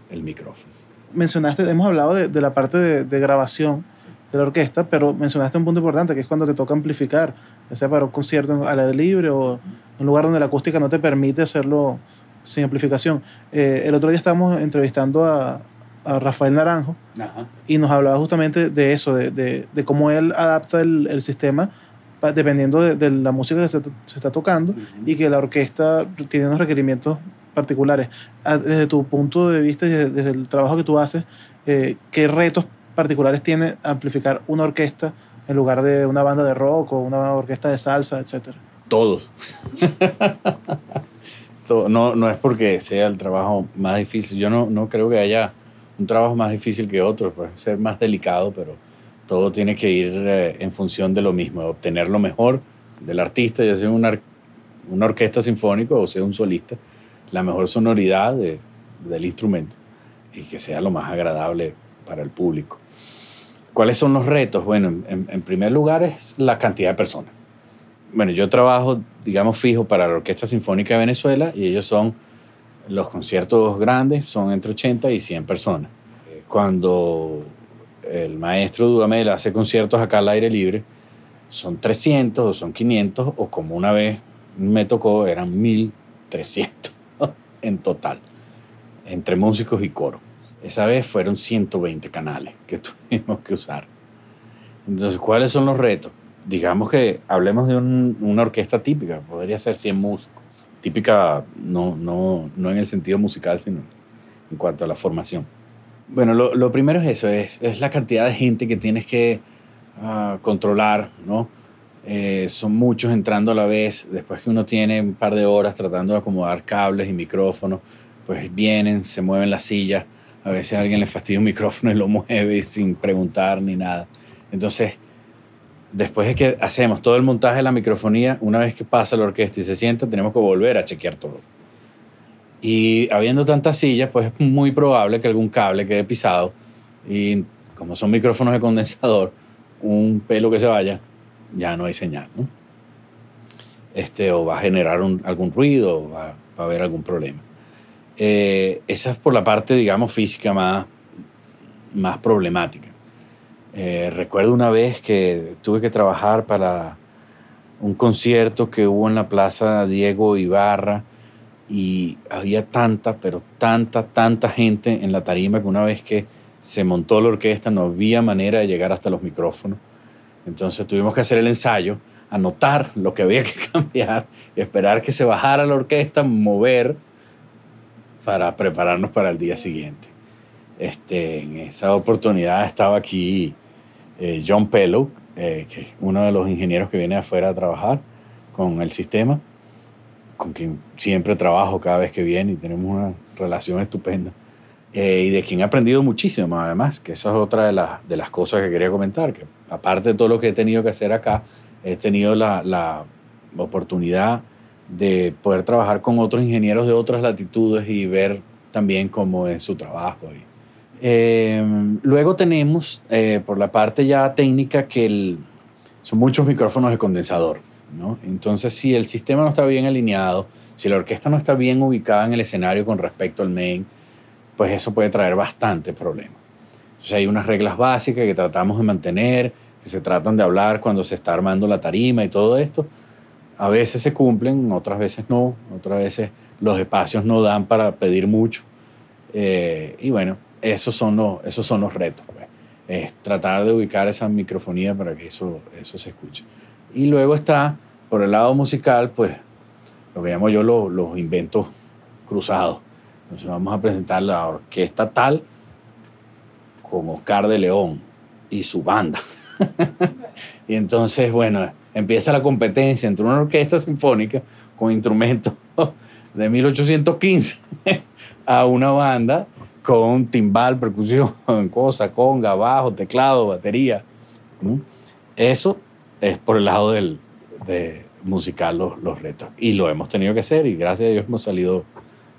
el micrófono. Mencionaste, hemos hablado de, de la parte de, de grabación de la orquesta, pero mencionaste un punto importante que es cuando te toca amplificar, ya sea para un concierto al aire libre o un lugar donde la acústica no te permite hacerlo sin amplificación. Eh, el otro día estábamos entrevistando a, a Rafael Naranjo Ajá. y nos hablaba justamente de eso, de, de, de cómo él adapta el, el sistema pa- dependiendo de, de la música que se, se está tocando y que la orquesta tiene unos requerimientos particulares. Desde tu punto de vista y desde, desde el trabajo que tú haces, eh, ¿qué retos particulares tiene amplificar una orquesta en lugar de una banda de rock o una orquesta de salsa, etcétera? Todos. Todo- no, no es porque sea el trabajo más difícil. Yo no, no creo que haya un trabajo más difícil que otro. Puede ser más delicado, pero todo tiene que ir eh, en función de lo mismo, de obtener lo mejor del artista, ya sea una, una orquesta sinfónica o sea un solista, la mejor sonoridad de- del instrumento y que sea lo más agradable para el público. ¿Cuáles son los retos? Bueno, en, primer lugar es la cantidad de personas bueno, yo trabajo, digamos, fijo para la Orquesta Sinfónica de Venezuela y ellos son, los conciertos grandes son entre 80 y 100 personas. Cuando el maestro Dudamel hace conciertos acá al aire libre, son 300 o son 500 o como una vez me tocó, eran 1300 en total, entre músicos y coro. Esa vez fueron 120 canales que tuvimos que usar. Entonces, ¿cuáles son los retos? Digamos que hablemos de un- una orquesta típica, podría ser 100 músicos. Típica no, no, no en el sentido musical, sino en cuanto a la formación. Bueno, lo, lo primero es eso, es, es la cantidad de gente que tienes que ah, controlar, ¿no? Eh, son muchos entrando a la vez, después que uno tiene un par de horas tratando de acomodar cables y micrófonos, pues vienen, se mueven las sillas, a veces alguien le fastidia un micrófono y lo mueve sin preguntar ni nada. Entonces, después de que hacemos todo el montaje de la microfonía, una vez que pasa la orquesta y se sienta, tenemos que volver a chequear todo. Y habiendo tantas sillas, pues es muy probable que algún cable quede pisado y como son micrófonos de condensador, un pelo que se vaya, ya no hay señal, ¿no? Este, o va a generar un- algún ruido, o va, va a haber algún problema. Eh, esa es por la parte, digamos, física más, más problemática. Eh, recuerdo una vez que tuve que trabajar para un concierto que hubo en la Plaza Diego Ibarra y había tanta, pero tanta, tanta gente en la tarima que una vez que se montó la orquesta no había manera de llegar hasta los micrófonos. Entonces tuvimos que hacer el ensayo, anotar lo que había que cambiar y esperar que se bajara la orquesta, mover para prepararnos para el día siguiente. Este, en esa oportunidad estaba aquí eh, John Pellow, eh, que es uno de los ingenieros que viene afuera a trabajar con el sistema, con quien siempre trabajo cada vez que viene y tenemos una relación estupenda. Eh, y de quien he aprendido muchísimo, además, que esa es otra de, las de las cosas que quería comentar, que aparte de todo lo que he tenido que hacer acá, he tenido la, la oportunidad de poder trabajar con otros ingenieros de otras latitudes y ver también cómo es su trabajo. Eh, luego tenemos, eh, por la parte ya técnica, que el- son muchos micrófonos de condensador. ¿no? Entonces, si el sistema no está bien alineado, si la orquesta no está bien ubicada en el escenario con respecto al main, pues eso puede traer bastante problema. Entonces, hay unas reglas básicas que tratamos de mantener, que se tratan de hablar cuando se está armando la tarima y todo esto. A veces se cumplen, otras veces no, otras veces los espacios no dan para pedir mucho. Eh, y bueno, esos son los, esos son los retos. pues. Es tratar de ubicar esa microfonía para que eso, eso se escuche. Y luego está, por el lado musical, pues lo que llamo yo lo- los inventos cruzados. Entonces vamos a presentar la orquesta tal con Oscar de León y su banda. y entonces, bueno, empieza la competencia entre una orquesta sinfónica con instrumentos de 1815 a una banda con timbal, percusión, cosa, conga, bajo, teclado, batería. Eso es por el lado del, de musical los, los retos. Y lo hemos tenido que hacer y gracias a Dios hemos salido,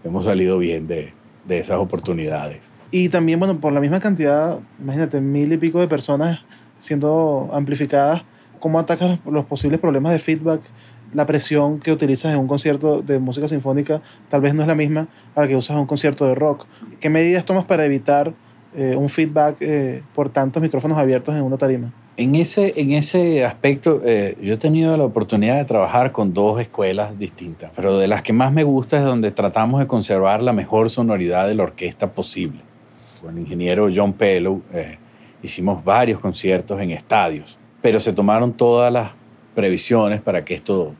hemos salido bien de, de esas oportunidades. Y también, bueno, por la misma cantidad, imagínate, mil y pico de personas siendo amplificadas, ¿cómo atacas los posibles problemas de feedback? La presión que utilizas en un concierto de música sinfónica tal vez no es la misma a la que usas en un concierto de rock. ¿Qué medidas tomas para evitar eh, un feedback eh, por tantos micrófonos abiertos en una tarima? En ese, en ese aspecto, eh, yo he tenido la oportunidad de trabajar con dos escuelas distintas, pero de las que más me gusta es donde tratamos de conservar la mejor sonoridad de la orquesta posible. Con el ingeniero John Pellow eh, hicimos varios conciertos en estadios, pero se tomaron todas las previsiones para que esto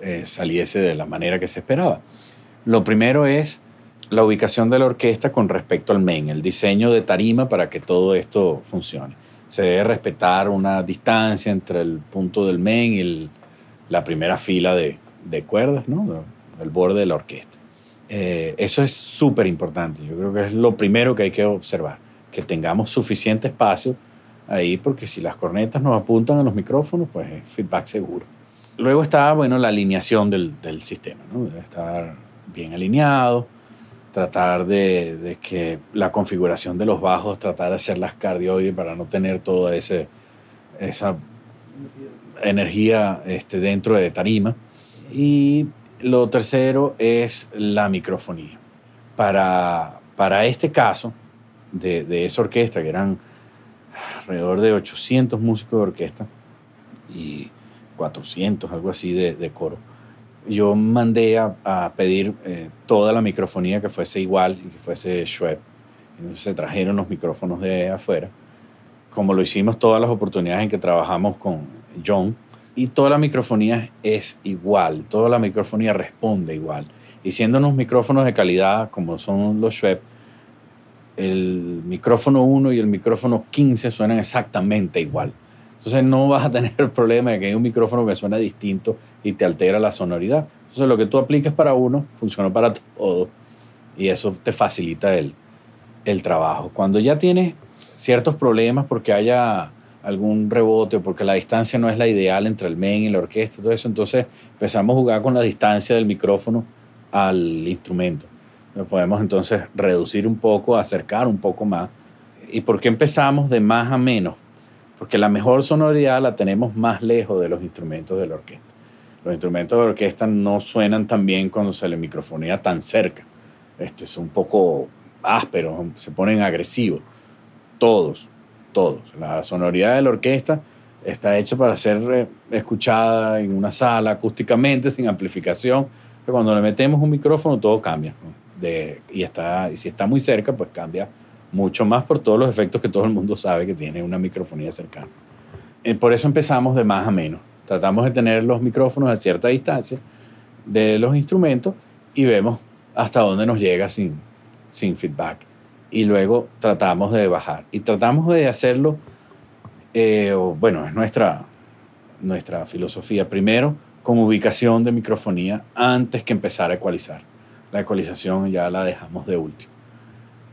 eh, saliese de la manera que se esperaba. Lo primero es la ubicación de la orquesta con respecto al main, el diseño de tarima para que todo esto funcione se debe respetar una distancia entre el punto del main y la primera fila de, de cuerdas, ¿no? el borde de la orquesta. Eh, eso es súper importante. Yo creo que es lo primero que hay que observar, que tengamos suficiente espacio ahí, porque si las cornetas nos apuntan a los micrófonos, pues es feedback seguro. Luego está, bueno, la alineación del, del sistema, ¿no? Debe estar bien alineado, tratar de, de que la configuración de los bajos, tratar de hacerlas cardioide para no tener toda ese, esa energía este, dentro de tarima. Y lo tercero es la microfonía. Para, para este caso de, de esa orquesta, que eran alrededor de 800 músicos de orquesta y 400, algo así, de, de coro, yo mandé a, a pedir eh, toda la microfonía que fuese igual y que fuese Schwepp. Entonces se trajeron los micrófonos de afuera, como lo hicimos todas las oportunidades en que trabajamos con John, y toda la microfonía es igual, toda la microfonía responde igual. Y siendo unos micrófonos de calidad como son los Schwepp, el micrófono 1 y el micrófono 15 suenan exactamente igual. Entonces no vas a tener el problema de que hay un micrófono que suena distinto y te altera la sonoridad. Entonces lo que tú aplicas para uno funciona para todo y eso te facilita el, el trabajo. Cuando ya tienes ciertos problemas porque haya algún rebote o porque la distancia no es la ideal entre el main y la orquesta, todo eso, entonces empezamos a jugar con la distancia del micrófono al instrumento. Lo podemos entonces reducir un poco, acercar un poco más. ¿Y por qué empezamos de más a menos? Porque la mejor sonoridad la tenemos más lejos de los instrumentos de la orquesta. Los instrumentos de la orquesta no suenan tan bien cuando se le microfonía tan cerca. Este, es un poco ásperos, se ponen agresivos. Todos, todos. La sonoridad de la orquesta está hecha para ser eh, escuchada en una sala acústicamente, sin amplificación. Pero cuando le metemos un micrófono, todo cambia. Y, está, y si está muy cerca, pues cambia mucho más por todos los efectos que todo el mundo sabe que tiene una microfonía cercana. Eh, por eso empezamos de más a menos. Tratamos de tener los micrófonos a cierta distancia de los instrumentos y vemos hasta dónde nos llega sin, sin feedback. Y luego tratamos de bajar. Y tratamos de hacerlo, eh, bueno, es nuestra, nuestra filosofía. Primero, con ubicación de microfonía antes que empezar a ecualizar. La ecualización ya la dejamos de último.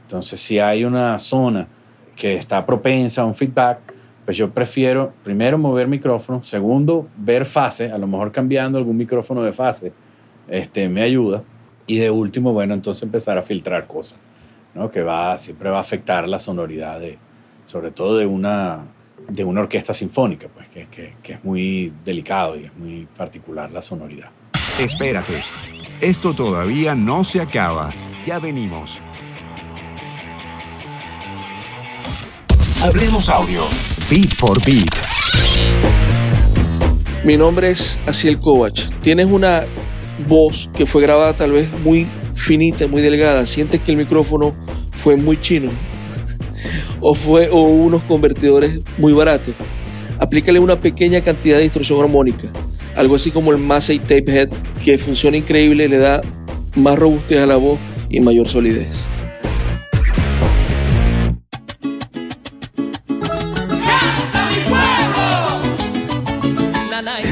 Entonces, si hay una zona que está propensa a un feedback, pues yo prefiero primero mover micrófono, segundo ver fase, a lo mejor cambiando algún micrófono de fase, este, me ayuda. Y de último, bueno, entonces empezar a filtrar cosas, ¿no? que va, siempre va a afectar la sonoridad, de, sobre todo de una, de una orquesta sinfónica, pues, que, que, que es muy delicado y es muy particular la sonoridad. Espérate, esto todavía no se acaba. Ya venimos. Hablemos audio, beat por beat. Mi nombre es Asiel Kovac. Tienes una voz que fue grabada tal vez muy finita, muy delgada. Sientes que el micrófono fue muy chino o fue o unos convertidores muy baratos. Aplícale una pequeña cantidad de distorsión armónica, algo así como el Massey Tape Head, que funciona increíble, le da más robustez a la voz y mayor solidez.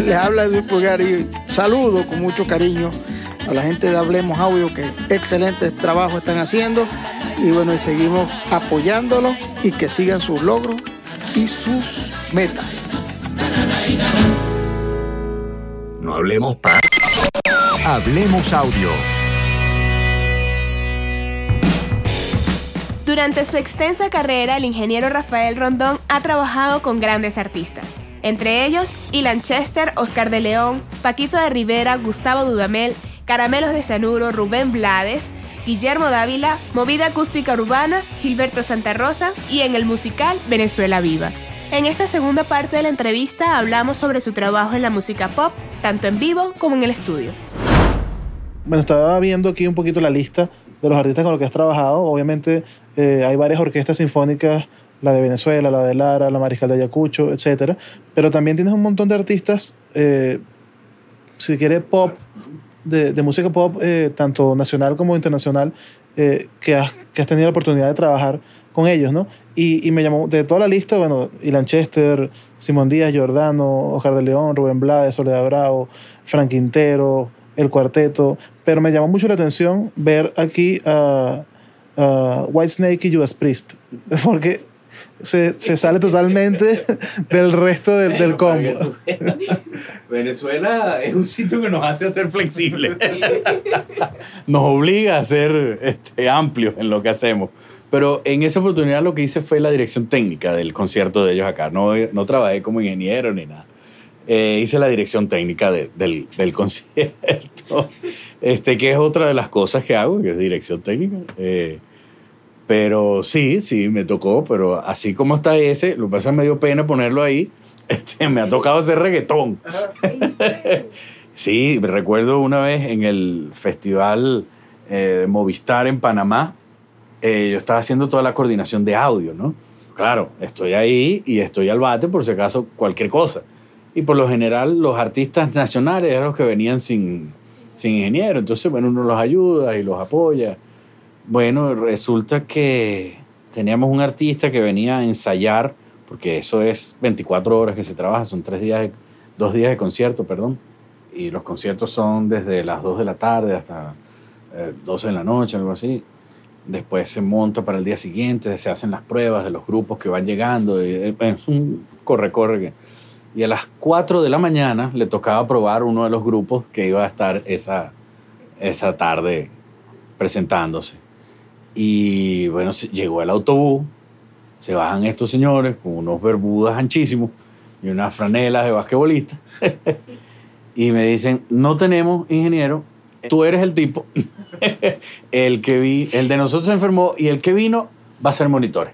Les habla Edwin Pulgar y saludo con mucho cariño a la gente de Hablemos Audio que excelente trabajo están haciendo y bueno, y seguimos apoyándolo y que sigan sus logros y sus metas. No hablemos pa. Hablemos audio. Durante su extensa carrera, el ingeniero Rafael Rondón ha trabajado con grandes artistas, entre ellos Ilan Chester, Oscar de León, Paquito de Rivera, Gustavo Dudamel, Caramelos de Sanuro, Rubén Blades, Guillermo Dávila, Movida Acústica Urbana, Gilberto Santa Rosa y en el musical Venezuela Viva. En esta segunda parte de la entrevista hablamos sobre su trabajo en la música pop, tanto en vivo como en el estudio. Bueno, estaba viendo aquí un poquito la lista de los artistas con los que has trabajado. Obviamente eh, hay varias orquestas sinfónicas, la de Venezuela, la de Lara, la Mariscal de Ayacucho, etc. Pero también tienes un montón de artistas, eh, si quieres, pop, de, música pop, eh, tanto nacional como internacional, que, has, que has tenido la oportunidad de trabajar con ellos, ¿no? Y, y me llamó, de toda la lista, bueno, Ilan Chester, Simón Díaz, Giordano, Oscar de León, Rubén Blades, Soledad Bravo, Frank Quintero, El Cuarteto, pero me llamó mucho la atención ver aquí a, a Whitesnake y Judas Priest, porque se, se sale totalmente del resto del, del combo. Venezuela es un sitio que nos hace ser flexibles. nos obliga a ser este, amplios en lo que hacemos. Pero en esa oportunidad lo que hice fue la dirección técnica del concierto de ellos acá. No, no trabajé como ingeniero ni nada. Eh, hice la dirección técnica de, del, del, concierto, este, que es otra de las cosas que hago, que es dirección técnica. Eh, pero sí, sí, me tocó, pero así como está ese, lo que pasa es que me dio pena ponerlo ahí, este, me ha tocado hacer reggaetón. sí, recuerdo una vez en el festival eh, Movistar en Panamá, eh, yo estaba haciendo toda la coordinación de audio, ¿no? Claro, estoy ahí y estoy al bate por si acaso cualquier cosa. Y por lo general los artistas nacionales eran los que venían sin, sin ingeniero. Entonces, bueno, uno los ayuda y los apoya. Bueno, resulta que teníamos un artista que venía a ensayar, porque eso es 24 horas que se trabaja, son tres días, de- dos días de concierto, perdón. Y los conciertos son desde las 2 de la tarde hasta eh, 12 de la noche, algo así. Después se monta para el día siguiente, se hacen las pruebas de los grupos que van llegando. y, eh, bueno, es un corre-corre. Y a las 4 de la mañana le tocaba probar uno de los grupos que iba a estar esa, esa tarde presentándose. Y bueno, llegó el autobús, se bajan estos señores con unos bermudas anchísimos y unas franelas de basquetbolista. y me dicen, no tenemos ingeniero, tú eres el tipo, el que vi, el de nosotros enfermó y el que vino va a ser monitores.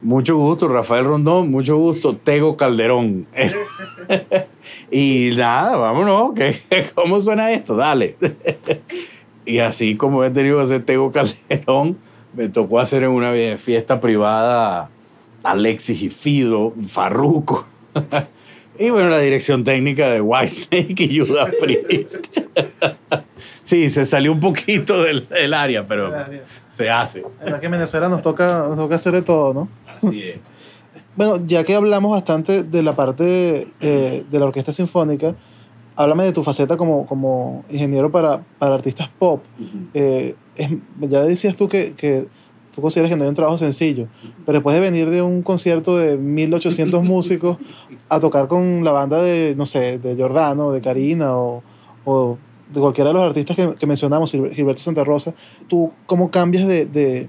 Mucho gusto, Rafael Rondón, mucho gusto, Tego Calderón. y nada, vámonos, ¿qué- ¿cómo suena esto? Dale. y así como he tenido que hacer Tego Calderón, me tocó hacer en una fiesta privada Alexis y Fido, Farruco. Y bueno, la dirección técnica de Whitesnake y Judas Priest. sí, se salió un poquito del, del área, pero se hace. La verdad que en Venezuela nos toca, nos toca hacer de todo, ¿no? Así es. Bueno, ya que hablamos bastante de la parte eh, de la orquesta sinfónica, háblame de tu faceta como, como ingeniero para, para artistas pop. Eh, es- ya decías tú que, que tú consideras que no hay un trabajo sencillo, pero después de venir de un concierto de 1800 músicos a tocar con la banda de, no sé, de Giordano, de Karina o, o de cualquiera de los artistas que, que mencionamos, Gil- Gilberto Santa Rosa, ¿tú cómo cambias de, de,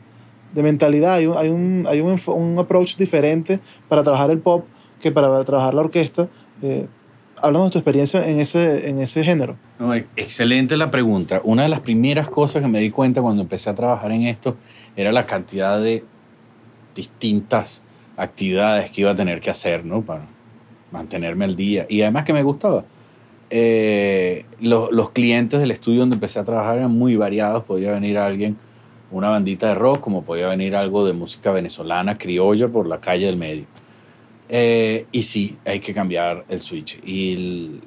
de mentalidad? Hay un, hay, un, hay un, un approach diferente para trabajar el pop que para trabajar la orquesta. Eh, háblanos de tu experiencia en ese, en ese género. No, e- excelente la pregunta. Una de las primeras cosas que me di cuenta cuando empecé a trabajar en esto era la cantidad de distintas actividades que iba a tener que hacer, ¿no? Para mantenerme al día. Y además que me gustaba. Eh, los, los clientes del estudio donde empecé a trabajar eran muy variados. Podía venir alguien, una bandita de rock, como podía venir algo de música venezolana, criolla, por la calle del medio. Eh, y sí, hay que cambiar el switch. Y el-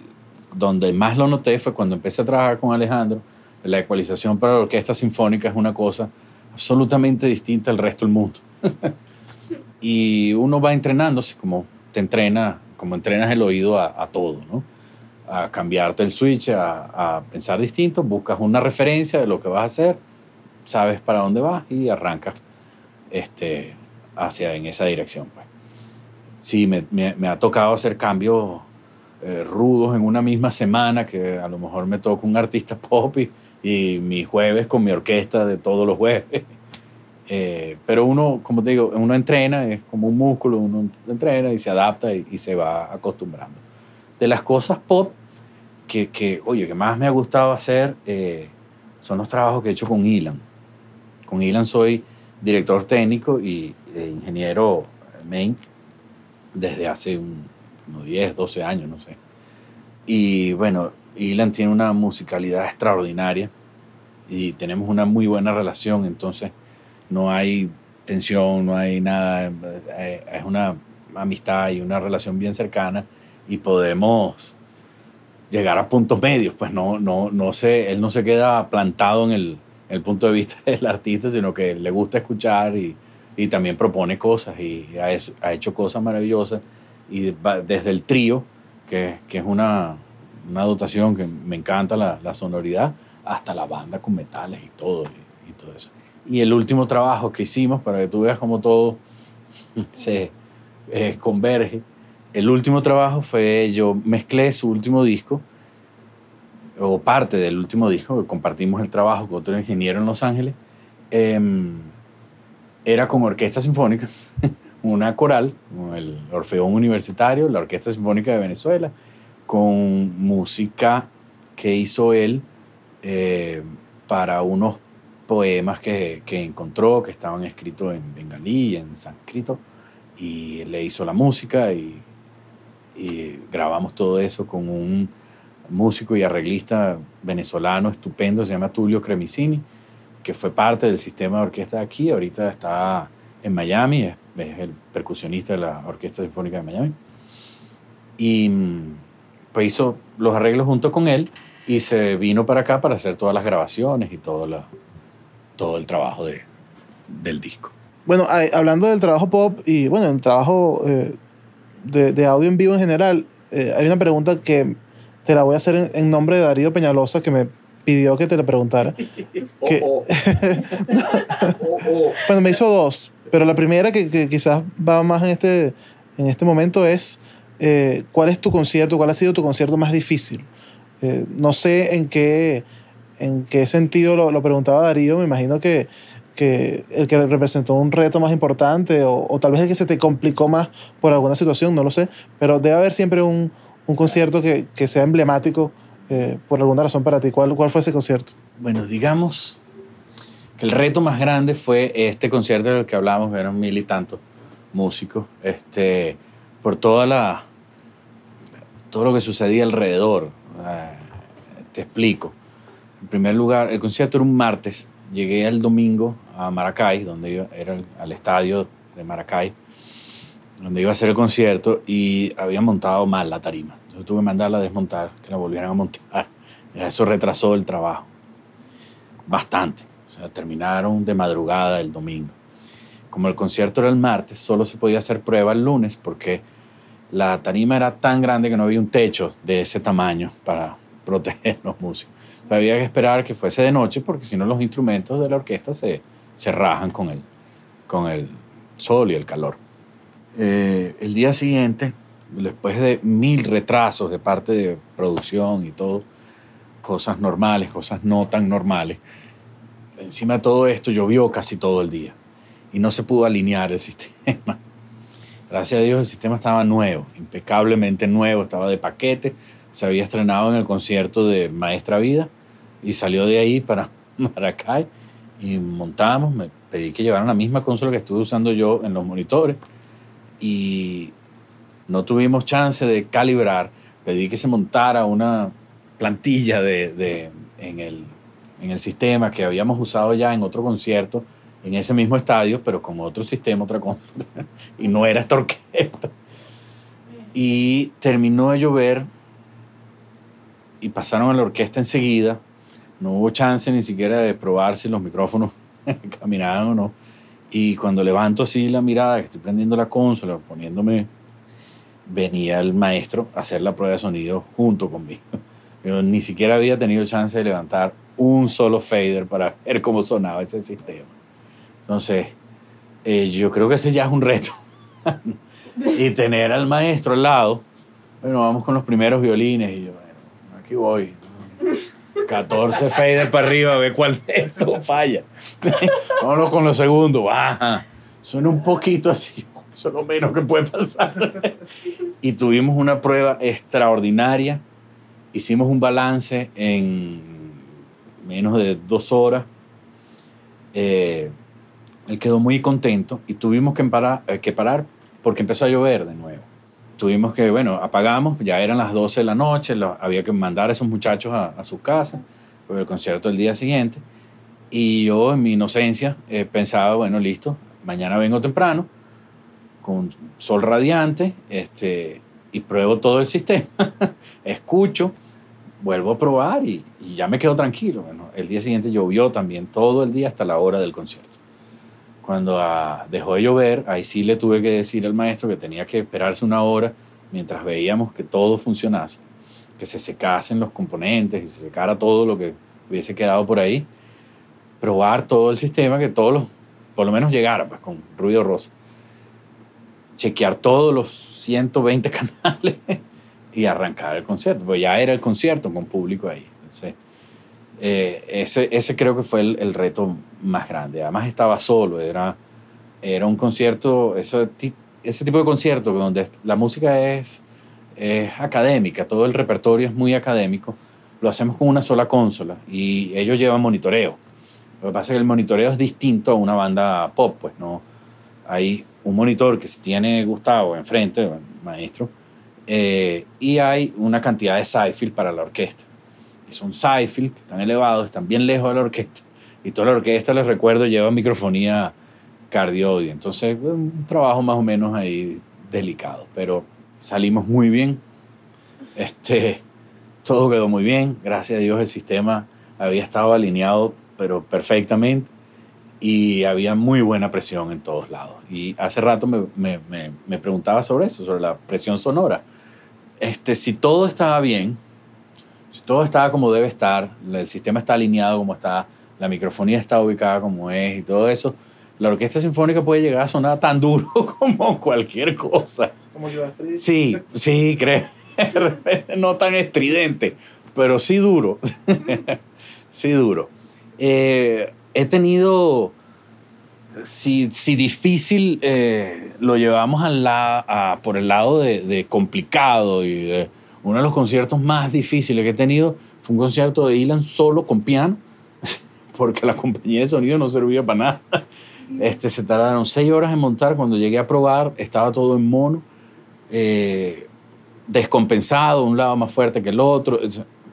donde más lo noté fue cuando empecé a trabajar con Alejandro. La ecualización para la orquesta sinfónica es una cosa absolutamente distinta al resto del mundo. y uno va entrenándose como te entrena, como entrenas el oído a, a todo, ¿no? A cambiarte el switch, a, a pensar distinto, buscas una referencia de lo que vas a hacer, sabes para dónde vas y arrancas este, hacia en esa dirección. Pues. Sí, me, me- me ha tocado hacer cambios eh, rudos en una misma semana, que a lo mejor me toca un artista pop y, y mi jueves con mi orquesta de todos los jueves. Eh, pero uno, como te digo, uno entrena, es como un músculo, uno entrena y se adapta y, y se va acostumbrando. De las cosas pop que, que oye, que más me ha gustado hacer eh, son los trabajos que he hecho con Ilan. Con Ilan soy director técnico y e ingeniero main desde hace un- unos 10, 12 años, no sé. Y bueno, Ilan tiene una musicalidad extraordinaria y tenemos una muy buena relación, entonces no hay tensión, no hay nada, eh, es una amistad y una relación bien cercana y podemos llegar a puntos medios, pues no, no, no se, él no se queda plantado en el, el punto de vista del artista, sino que le gusta escuchar y, y también propone cosas y ha, hecho- ha hecho cosas maravillosas y desde el trío, que, que es una, una dotación que me encanta la, la sonoridad, hasta la banda con metales y todo, y, y todo eso. Y el último trabajo que hicimos, para que tú veas cómo todo se eh, converge, el último trabajo fue, yo mezclé su último disco, o parte del último disco, que compartimos el trabajo con otro ingeniero en Los Ángeles, em, era con orquesta sinfónica, una coral, el Orfeón Universitario, la Orquesta Sinfónica de Venezuela, con música que hizo él eh, para unos poemas que, que encontró, que estaban escritos en bengalí en sánscrito, y le hizo la música y, y grabamos todo eso con un músico y arreglista venezolano estupendo, se llama Tulio Cremicini, que fue parte del sistema de orquesta de aquí, ahorita está en Miami, es, es el percusionista de la Orquesta Sinfónica de Miami. Y mm, pues hizo los arreglos junto con él y se vino para acá para hacer todas las grabaciones y todo, la, todo el trabajo de, del disco. Bueno, hay- hablando del trabajo pop y bueno, el trabajo eh, de, de audio en vivo en general, eh, hay una pregunta que te la voy a hacer en, en nombre de Darío Peñalosa que me pidió que te la preguntara. Que- Bueno, me hizo dos, pero la primera que, que quizás va más en este, en este momento es eh, ¿cuál es tu concierto? ¿Cuál ha sido tu concierto más difícil? Eh, no sé en qué, en qué sentido lo, lo preguntaba Darío, me imagino que, que el que representó un reto más importante o, o tal vez el que se te complicó más por alguna situación, no lo sé, pero debe haber siempre un, un concierto que, que sea emblemático eh, por alguna razón para ti. ¿Cuál, ¿Cuál fue ese concierto? Bueno, digamos que el reto más grande fue este concierto del que hablamos, eran mil y tantos músicos, este, por toda la, todo lo que sucedía alrededor. Eh, te explico. En primer lugar, el concierto era un martes, llegué el domingo a Maracay, donde iba, era el- al estadio de Maracay, donde iba a hacer el concierto y había montado mal la tarima. Entonces tuve que mandarla a desmontar, que la volvieran a montar. Eso retrasó el trabajo bastante. O terminaron de madrugada el domingo. Como el concierto era el martes, solo se podía hacer prueba el lunes porque la tarima era tan grande que no había un techo de ese tamaño para proteger los músicos. O sea, había que esperar que fuese de noche porque si no los instrumentos de la orquesta se, se rajan con el, con el sol y el calor. Eh, el día siguiente, después de mil retrasos de parte de producción y todo, cosas normales, cosas no tan normales, encima de todo esto llovió casi todo el día y no se pudo alinear el sistema. Gracias a Dios el sistema estaba nuevo, impecablemente nuevo, estaba de paquete, se había estrenado en el concierto de Maestra Vida y salió de ahí para Maracay y montamos, me pedí que llevaran la misma consola que estuve usando yo en los monitores y no tuvimos chance de calibrar, pedí que se montara una plantilla de, en, el, en el sistema que habíamos usado ya en otro concierto en ese mismo estadio, pero con otro sistema, otra cosa. y no era esta orquesta. Y terminó de llover y pasaron a la orquesta enseguida. No hubo chance ni siquiera de probar si los micrófonos caminaban o no. Y cuando levanto así la mirada, que estoy prendiendo la consola, poniéndome, venía el maestro a hacer la prueba de sonido junto conmigo. Yo ni siquiera había tenido chance de levantar un solo fader para ver cómo sonaba ese sistema. Entonces, eh, yo creo que ese ya es un reto. y tener al maestro al lado, bueno, vamos con los primeros violines y yo, bueno, aquí voy. 14 fader para arriba, a ver cuál de estos falla. Vámonos con los segundos, baja. Suena un poquito así, eso es lo menos que puede pasar. y tuvimos una prueba extraordinaria. Hicimos un balance en menos de dos horas. Eh, él quedó muy contento y tuvimos que parar, que parar porque empezó a llover de nuevo. Tuvimos que, bueno, apagamos, ya eran las 12 de la noche, lo- había que mandar a esos muchachos a, a su casa por el concierto el día siguiente. Y yo, en mi inocencia, eh, pensaba, bueno, listo, mañana vengo temprano, con sol radiante, este, y pruebo todo el sistema, escucho, vuelvo a probar y, y ya me quedo tranquilo. Bueno, el día siguiente llovió también todo el día hasta la hora del concierto. Cuando ah, dejó de llover, ahí sí le tuve que decir al maestro que tenía que esperarse una hora mientras veíamos que todo funcionase, que se secasen los componentes y se secara todo lo que hubiese quedado por ahí, probar todo el sistema, que todos los, por lo menos llegara pues, con ruido rosa, chequear todos los 120 canales y arrancar el concierto, pues ya era el concierto con público ahí. Entonces, eh, ese, ese creo que fue el, el reto más grande. Además estaba solo, era, era un concierto, ese, ese tipo de concierto donde la música es, es académica, todo el repertorio es muy académico, lo hacemos con una sola consola y ellos llevan monitoreo. Lo que pasa es que el monitoreo es distinto a una banda pop, pues no. Hay un monitor que tiene Gustavo enfrente, maestro, eh, y hay una cantidad de sci para la orquesta. Y son sci que están elevados, están bien lejos de la orquesta, Y toda la orquesta, les recuerdo, lleva microfonía cardioide. Entonces, un trabajo más o menos ahí delicado. Pero salimos muy bien. Este, todo quedó muy bien. Gracias a Dios el sistema había estado alineado, pero perfectamente. Y había muy buena presión en todos lados. Y hace rato me, me, me, me preguntaba sobre eso, sobre la presión sonora. Este, si todo estaba bien, todo estaba como debe estar, el sistema está alineado como está, la microfonía está ubicada como es y todo eso, la orquesta sinfónica puede llegar a sonar tan duro como cualquier cosa. Como yo Sí, sí, creo. De repente no tan estridente, pero sí duro. sí duro. Eh, he tenido, si, si difícil, eh, lo llevamos al la, a, por el lado de, de complicado y de, uno de los conciertos más difíciles que he tenido fue un concierto de Ilan solo con piano, porque la compañía de sonido no servía para nada. Este, se tardaron seis horas en montar. Cuando llegué a probar, estaba todo en mono, eh, descompensado, un lado más fuerte que el otro.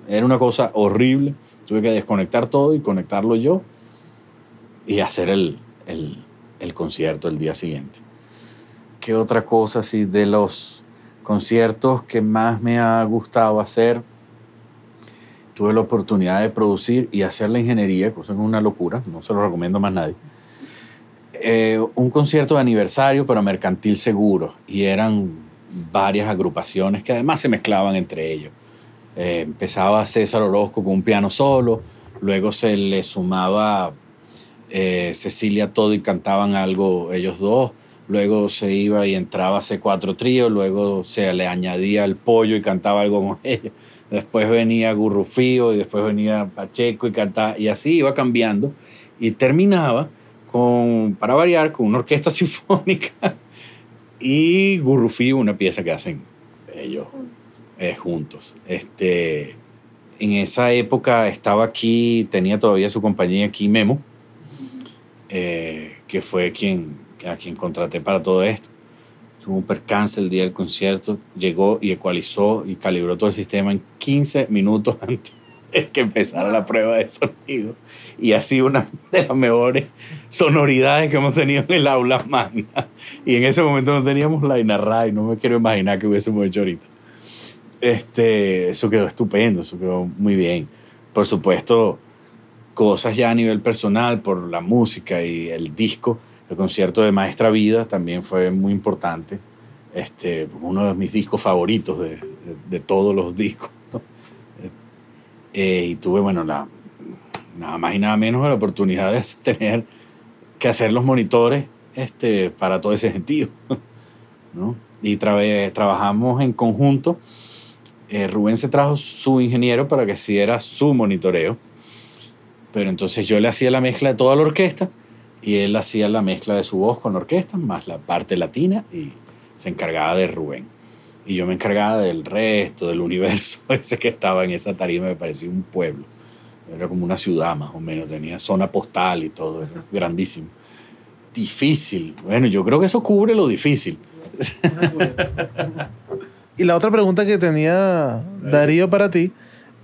Era una cosa horrible. Tuve que desconectar todo y conectarlo yo y hacer el, el, el concierto el día siguiente. ¿Qué otra cosa así de los conciertos que más me ha gustado hacer? Tuve la oportunidad de producir y hacer la ingeniería, cosa que es una locura, no se lo recomiendo a más nadie. Eh, un concierto de aniversario, pero mercantil seguro, y eran varias agrupaciones que además se mezclaban entre ellos. Eh, empezaba César Orozco con un piano solo, luego se le sumaba eh, Cecilia Todo y cantaban algo ellos dos, luego se iba y entraba C4 Trío, luego se le añadía el pollo y cantaba algo con ellos, después venía Gurrufío y después venía Pacheco y cantaba, y así iba cambiando, y terminaba con, para variar, con una orquesta sinfónica y Gurrufío, una pieza que hacen ellos eh, juntos. Este, en esa época estaba aquí, tenía todavía su compañía aquí, Memo, eh, que fue quien, a quien contraté para todo esto. Tuvo un percance el día del concierto, llegó y ecualizó y calibró todo el sistema en 15 minutos antes de que empezara la prueba de sonido. Y así una de las mejores sonoridades que hemos tenido en el aula magna. Y en ese momento no teníamos la Inarray, no me quiero imaginar que hubiésemos hecho ahorita. Este, eso quedó estupendo, eso quedó muy bien. Por supuesto, cosas ya a nivel personal por la música y el disco. El concierto de Maestra Vida también fue muy importante. Este, uno de mis discos favoritos de, de, todos los discos. Eh, y tuve, bueno, la, nada más y nada menos la oportunidad de tener que hacer los monitores este, para todo ese sentido. ¿no? Y tra trabajamos en conjunto. Eh, Rubén se trajo su ingeniero para que hiciera su monitoreo pero entonces yo le hacía la mezcla de toda la orquesta y él hacía la mezcla de su voz con la orquesta, más la parte latina y se encargaba de Rubén. Y yo me encargaba del resto, del universo ese que estaba en esa tarima, me parecía un pueblo. Era como una ciudad más o menos, tenía zona postal y todo, era grandísimo. Difícil. Bueno, yo creo que eso cubre lo difícil. y la otra pregunta que tenía Darío para ti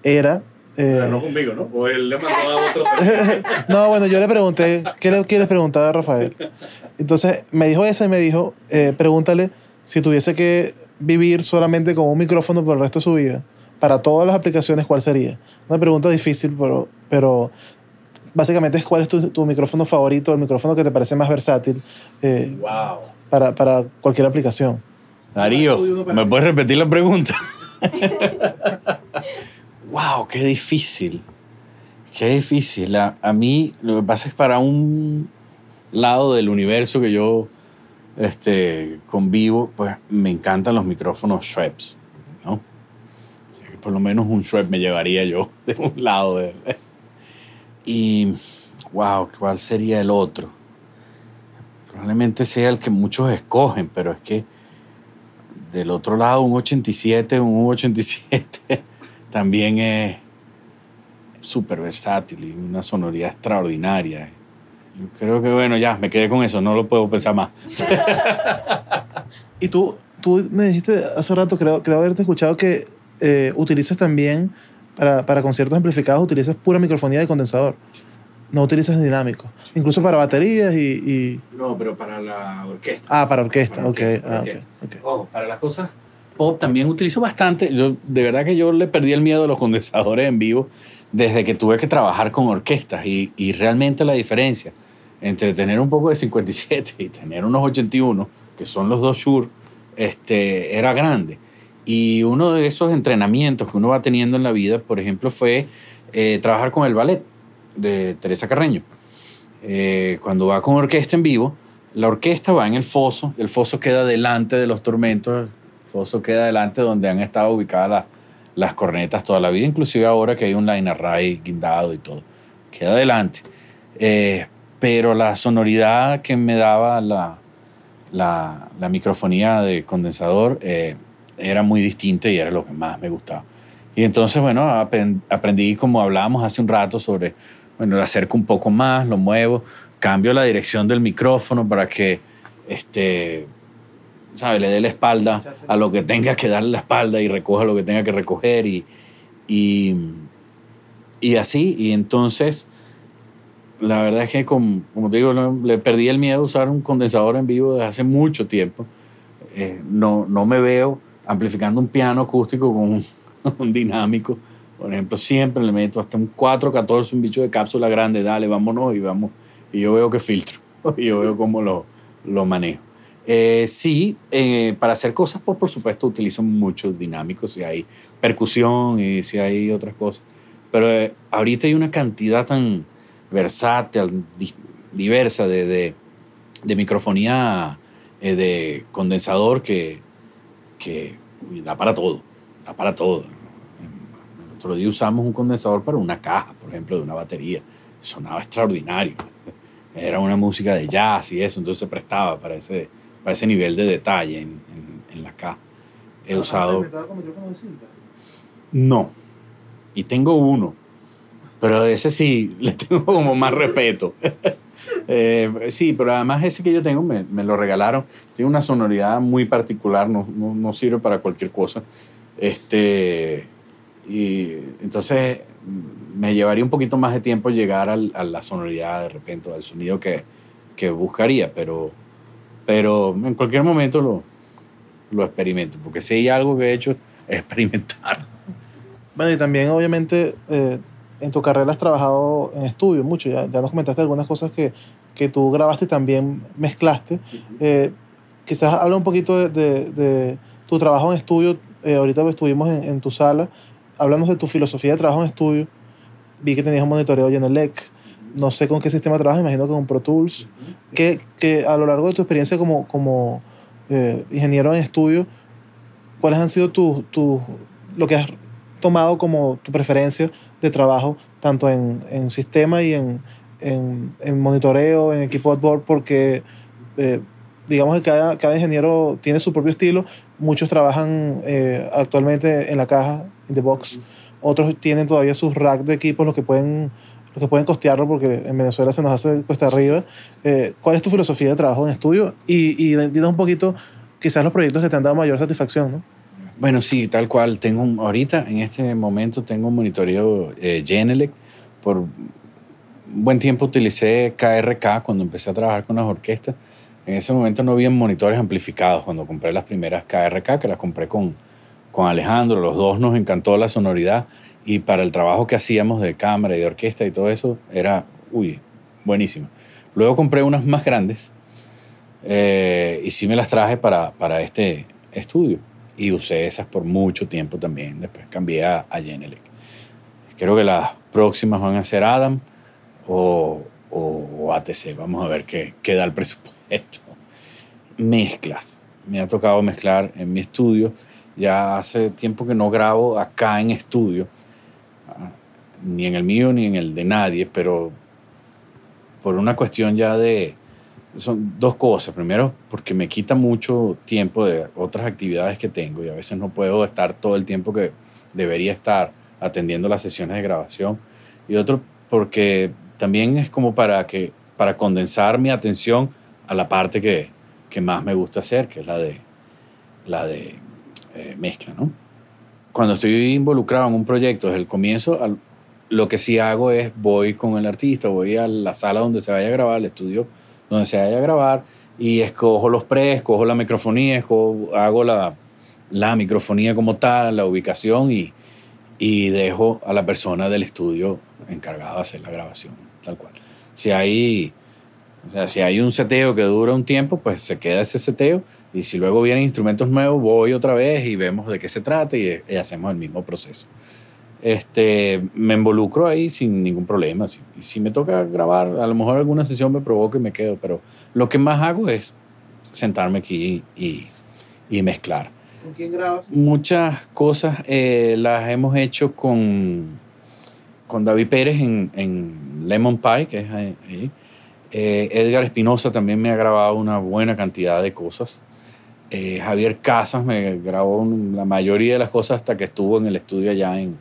era eh, no conmigo, ¿no? O él le mandó a otro. no, bueno, yo le pregunté, ¿qué le quieres preguntar a Rafael? Entonces me dijo eso y me dijo, eh, pregúntale si tuviese que vivir solamente con un micrófono por el resto de su vida, para todas las aplicaciones, ¿cuál sería? Una pregunta difícil, pero, pero básicamente es cuál es tu, tu micrófono favorito, el micrófono que te parece más versátil eh, wow. para, para cualquier aplicación. Darío, ¿me puedes repetir la pregunta? wow, qué difícil. Qué difícil. A, mí lo que pasa es para un lado del universo que yo este, convivo, pues me encantan los micrófonos Schweppes, ¿no? Que por lo menos un Schweppes me llevaría yo de un lado. Y, wow, ¿cuál sería el otro? Probablemente sea el que muchos escogen, pero es que del otro lado un 87, un 87 también es súper versátil y una sonoridad extraordinaria. Yo creo que, bueno, ya, me quedé con eso, no lo puedo pensar más. y tú, tú me dijiste hace rato, creo, creo haberte escuchado que eh, utilizas también, para, para conciertos amplificados, utilizas pura microfonía de condensador. no utilizas dinámicos. Incluso para baterías y, y- No, pero para la orquesta. Ah, para orquesta, Para ok. orquesta, ah, ok, orquesta. ok. Ojo, para las cosas también utilizo bastante. Yo, de verdad que yo le perdí el miedo a los condensadores en vivo desde que tuve que trabajar con orquestas y, y realmente la diferencia entre tener un poco de 57 y tener unos 81, que son los dos Shure, este, era grande. Y uno de esos entrenamientos que uno va teniendo en la vida, por ejemplo, fue eh, trabajar con el ballet de Teresa Carreño. Eh, cuando va con orquesta en vivo, la orquesta va en el foso, el foso queda delante de los tormentos, foso queda delante donde han estado ubicadas las, cornetas toda la vida, inclusive ahora que hay un line array guindado y todo, queda delante. Eh, pero la sonoridad que me daba la, la, la microfonía de condensador eh, era muy distinta y era lo que más me gustaba. Y entonces, bueno, aprendí, como hablábamos hace un rato, sobre, bueno, lo acerco un poco más, lo muevo, cambio la dirección del micrófono para que, este, ¿sabe? Le dé la espalda a lo que tenga que darle la espalda y recoja lo que tenga que recoger y, y, y así. Y entonces, la verdad es que, como, como te digo, le perdí el miedo a usar un condensador en vivo desde hace mucho tiempo. Eh, no, no me veo amplificando un piano acústico con un, un dinámico. Por ejemplo, siempre le meto hasta un 414, un bicho de cápsula grande, dale, vámonos y vamos. Y yo veo que filtro, y yo veo cómo lo, lo manejo. Eh, sí, eh, para hacer cosas, pues por supuesto utilizo muchos dinámicos, si hay percusión y si hay otras cosas. Pero eh, ahorita hay una cantidad tan versátil, di- diversa de, de, de microfonía eh, de condensador que, que uy, da para todo, da para todo. El otro día usamos un condensador para una caja, por ejemplo, de una batería. Sonaba extraordinario. Era una música de jazz y eso, entonces se prestaba para ese, para ese nivel de detalle en, en- en la caja. He usado... No. Y tengo uno. Pero ese sí, le tengo como más respeto. Eh, sí, pero además ese que yo tengo me, me lo regalaron. Tiene una sonoridad muy particular, no, no, no sirve para cualquier cosa. Este, y entonces me llevaría un poquito más de tiempo llegar al- a la sonoridad de repente, al sonido que, que buscaría, pero, pero en cualquier momento lo, lo experimento, porque si hay algo que he hecho es experimentar. Bueno, y también obviamente eh, en tu carrera has trabajado en estudio mucho, ya, ya nos comentaste algunas cosas que, que tú grabaste y también mezclaste. Eh, quizás habla un poquito de, de- de tu trabajo en estudio, Eh, ahorita estuvimos en, en tu sala, hablando de tu filosofía de trabajo en estudio, vi que tenías un monitoreo Genelec, no sé con qué sistema trabajas, imagino que con Pro Tools, que, que a lo largo de tu experiencia como, como eh, ingeniero en estudio, ¿cuáles han sido tus, tus, lo que has tomado como tu preferencia de trabajo, tanto en, en sistema y en, en, en monitoreo, en equipo de board? Porque eh, digamos que cada, cada ingeniero tiene su propio estilo. Muchos trabajan eh, actualmente en la caja, in the box. Otros tienen todavía sus racks de equipos, los que pueden los que pueden costearlo porque en Venezuela se nos hace cuesta arriba. Eh, ¿Cuál es tu filosofía de trabajo en estudio? Y, y dinos un poquito, quizás los proyectos que te han dado mayor satisfacción, ¿no? Bueno, sí, tal cual. Tengo un- ahorita, en este momento, tengo un monitoreo eh, Genelec. Por buen tiempo utilicé KRK cuando empecé a trabajar con las orquestas. En ese momento no había monitores amplificados cuando compré las primeras KRK, que las compré con, con Alejandro. Los dos nos encantó la sonoridad y para el trabajo que hacíamos de cámara y de orquesta y todo eso, era, uy, buenísimo. Luego compré unas más grandes eh, y sí me las traje para, para este estudio y usé esas por mucho tiempo también. Después cambié a, a Genelec. Creo que las próximas van a ser Adam o, o- o ATC. Vamos a ver qué, qué da el presupuesto. Mezclas. Me ha tocado mezclar en mi estudio. Ya hace tiempo que no grabo acá en estudio, ni en el mío ni en el de nadie, pero por una cuestión ya de, son dos cosas. Primero, porque me quita mucho tiempo de otras actividades que tengo y a veces no puedo estar todo el tiempo que debería estar atendiendo las sesiones de grabación. Y otro, porque también es como para, que, para condensar mi atención a la parte que, que más me gusta hacer, que es la de, la de eh, mezcla. ¿no? Cuando estoy involucrado en un proyecto desde el comienzo, al- lo que sí hago es voy con el artista, voy a la sala donde se vaya a grabar, al estudio donde se vaya a grabar y escojo los pre, escojo la microfonía, escojo, hago la, la microfonía como tal, la ubicación y, y dejo a la persona del estudio encargada de hacer la grabación, tal cual. Si hay, o sea, si hay un seteo que dura un tiempo, pues se queda ese seteo y si luego vienen instrumentos nuevos, voy otra vez y vemos de qué se trata y, y hacemos el mismo proceso este, me involucro ahí sin ningún problema. Si, si me toca grabar, a lo mejor alguna sesión me provoca y me quedo, pero lo que más hago es sentarme aquí y, y mezclar. ¿Con quién grabas? Muchas cosas eh, las hemos hecho con, con David Pérez en, en Lemon Pie, que es ahí. Eh, Edgar Espinosa también me ha grabado una buena cantidad de cosas. Eh, Javier Casas me grabó la mayoría de las cosas hasta que estuvo en el estudio allá en,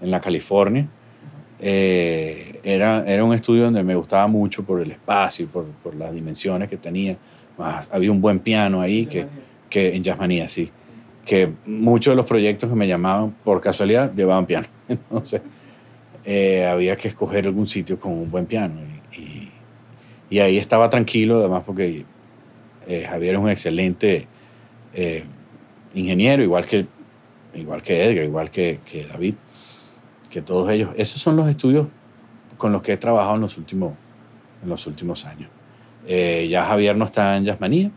en la California. Eh, era, era un estudio donde me gustaba mucho por el espacio y por, por las dimensiones que tenía. Más, había un buen piano ahí que, que en Jazzmanía, sí. Que muchos de los proyectos que me llamaban por casualidad llevaban piano. Entonces eh, había que escoger algún sitio con un buen piano. Y, y, y ahí estaba tranquilo, además porque eh, Javier es un excelente eh, ingeniero, igual que, igual que Edgar, igual que, que David que todos ellos, esos son los estudios con los que he trabajado en los últimos, en los últimos años. Eh, ya Javier no está en Jazzmanía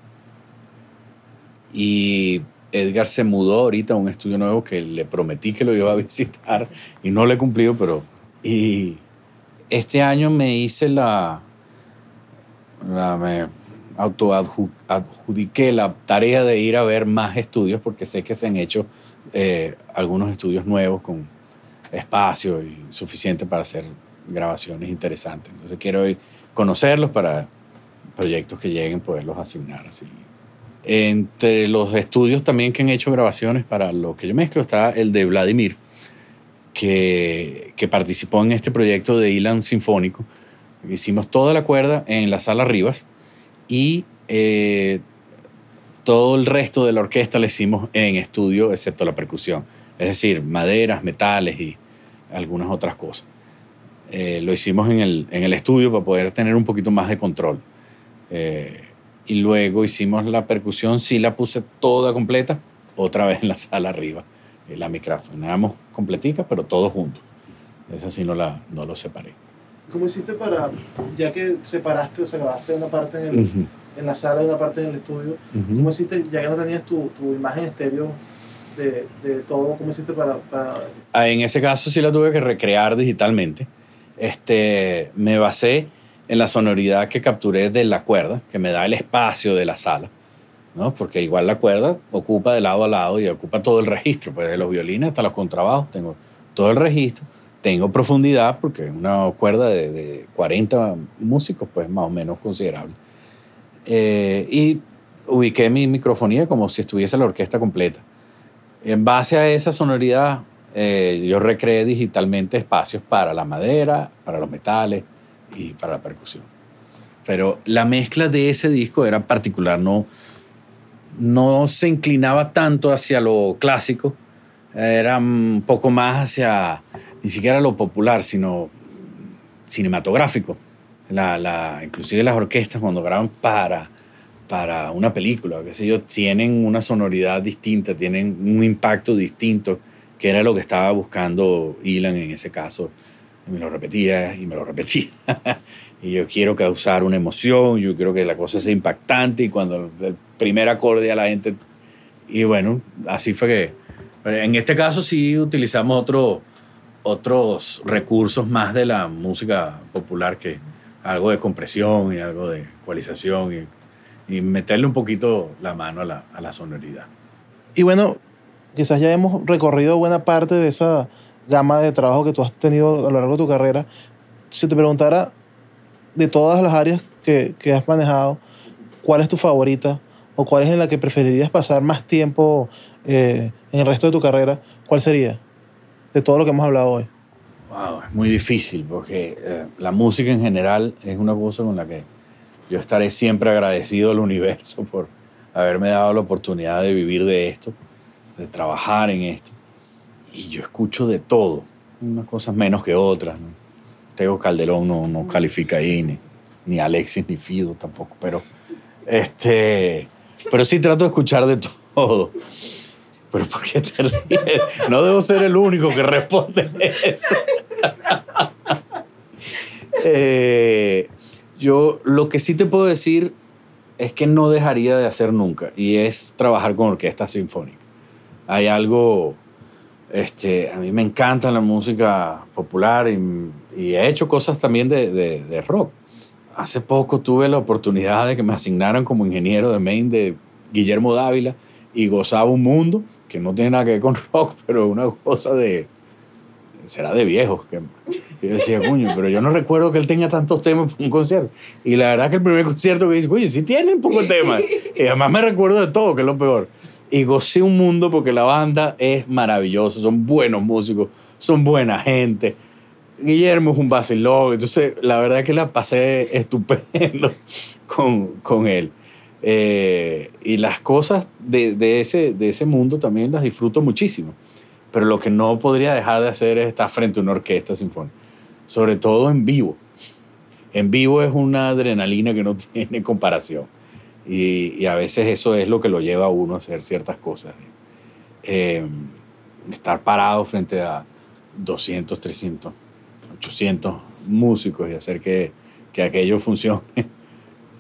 y Edgar se mudó ahorita a un estudio nuevo que le prometí que lo iba a visitar y no le he cumplido, pero... Y este año me hice la... la me autoadjudiqué la tarea de ir a ver más estudios porque sé que se han hecho eh, algunos estudios nuevos con espacio y suficiente para hacer grabaciones interesantes. Entonces quiero conocerlos para proyectos que lleguen, poderlos asignar así. Entre los estudios también que han hecho grabaciones para lo que yo mezclo está el de Vladimir, que, que participó en este proyecto de Ilan Sinfónico. Hicimos toda la cuerda en la sala Rivas y eh, todo el resto de la orquesta lo hicimos en estudio, excepto la percusión. Es decir, maderas, metales y algunas otras cosas. Eh, lo hicimos en el, en el, estudio para poder tener un poquito más de control. Eh, y luego hicimos la percusión, sí la puse toda completa, otra vez en la sala arriba, en la micrófono. Éramos completica, pero todos juntos. Esa sí no, la, no lo separé. ¿Cómo hiciste para, ya que separaste o se grabaste una parte en, el, uh -huh. en la sala y una parte en el estudio, uh -huh. ¿cómo hiciste, ya que no tenías tu, tu imagen estéreo de, de, todo? ¿Cómo hiciste para, para...? Ah, en ese caso sí la tuve que recrear digitalmente. Este, me basé en la sonoridad que capturé de la cuerda, que me da el espacio de la sala, ¿no? Porque igual la cuerda ocupa de lado a lado y ocupa todo el registro, pues de los violines hasta los contrabajos, tengo todo el registro, tengo profundidad, porque es una cuerda de, de 40 músicos, pues más o menos considerable. Eh, y ubiqué mi microfonía como si estuviese la orquesta completa. En base a esa sonoridad, eh, yo recreé digitalmente espacios para la madera, para los metales y para la percusión. Pero la mezcla de ese disco era particular, no, no se inclinaba tanto hacia lo clásico, era un poco más hacia, ni siquiera lo popular, sino cinematográfico. La, la, inclusive las orquestas cuando graban para, para una película, qué sé yo, tienen una sonoridad distinta, tienen un impacto distinto, que era lo que estaba buscando Ilan en ese caso. Y me lo repetía y me lo repetía. y yo quiero causar una emoción, yo quiero que la cosa sea impactante y cuando el primer acorde a la gente... Y bueno, así fue que... En este caso sí utilizamos otro, otros recursos más de la música popular que algo de compresión y algo de ecualización y, y meterle un poquito la mano a la, a la sonoridad. Y bueno, quizás ya hemos recorrido buena parte de esa gama de trabajo que tú has tenido a lo largo de tu carrera. Si te preguntara de todas las áreas que, que has manejado, ¿cuál es tu favorita? ¿O cuál es en la que preferirías pasar más tiempo eh, en el resto de tu carrera? ¿Cuál sería? De todo lo que hemos hablado hoy. Wow, es muy difícil porque eh, la música en general es una cosa con la que yo estaré siempre agradecido al universo por haberme dado la oportunidad de vivir de esto, de trabajar en esto. Y yo escucho de todo. unas cosas menos que otras. ¿no? Tego Calderón no, no califica ahí, ni, ni Alexis ni Fido tampoco, pero, este, pero sí trato de escuchar de todo. Pero ¿por qué te ríes? No debo ser el único que responde eso. Eh, yo lo que sí te puedo decir es que no dejaría de hacer nunca y es trabajar con orquesta sinfónica. Hay algo, este, a mí me encanta la música popular y, he hecho cosas también de, de, de, rock. Hace poco tuve la oportunidad de que me asignaran como ingeniero de main de Guillermo Dávila y gozaba un mundo que no tiene nada que ver con rock, pero una cosa de, será de viejos. Que yo decía, coño, pero yo no recuerdo que él tenga tantos temas para un concierto. Y la verdad que el primer concierto que dice, oye, sí tiene un poco de temas. Y además me recuerdo de todo, que es lo peor. Y gocé un mundo porque la banda es maravillosa, son buenos músicos, son buena gente. Guillermo es un vacilón, entonces la verdad es que la pasé estupendo con, con él. Eh, y las cosas de, de, ese, de ese mundo también las disfruto muchísimo pero lo que no podría dejar de hacer es estar frente a una orquesta sinfónica, sobre todo en vivo. En vivo es una adrenalina que no tiene comparación y, y a veces eso es lo que lo lleva a uno a hacer ciertas cosas. Eh, estar parado frente a 200, 300, 800 músicos y hacer que, que aquello funcione,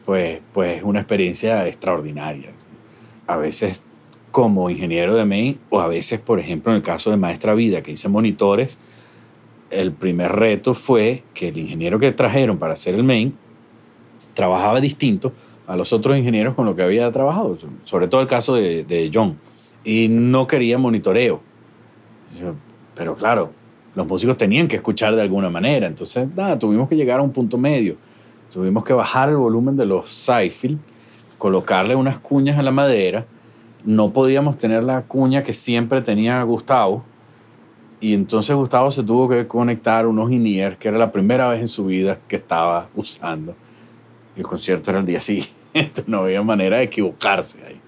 pues, pues es una experiencia extraordinaria. A veces como ingeniero de main o a veces, por ejemplo, en el caso de Maestra Vida, que hice monitores, el primer reto fue que el ingeniero que trajeron para hacer el main trabajaba distinto a los otros ingenieros con los que había trabajado, sobre todo el caso de, de John, y no quería monitoreo. Pero claro, los músicos tenían que escuchar de alguna manera, entonces nada, tuvimos que llegar a un punto medio. Tuvimos que bajar el volumen de los Seifield, colocarle unas cuñas a la madera, no podíamos tener la cuña que siempre tenía Gustavo. Y entonces Gustavo se tuvo que conectar unos in que era la primera vez en su vida que estaba usando. El concierto era el día siguiente, no había manera de equivocarse ahí.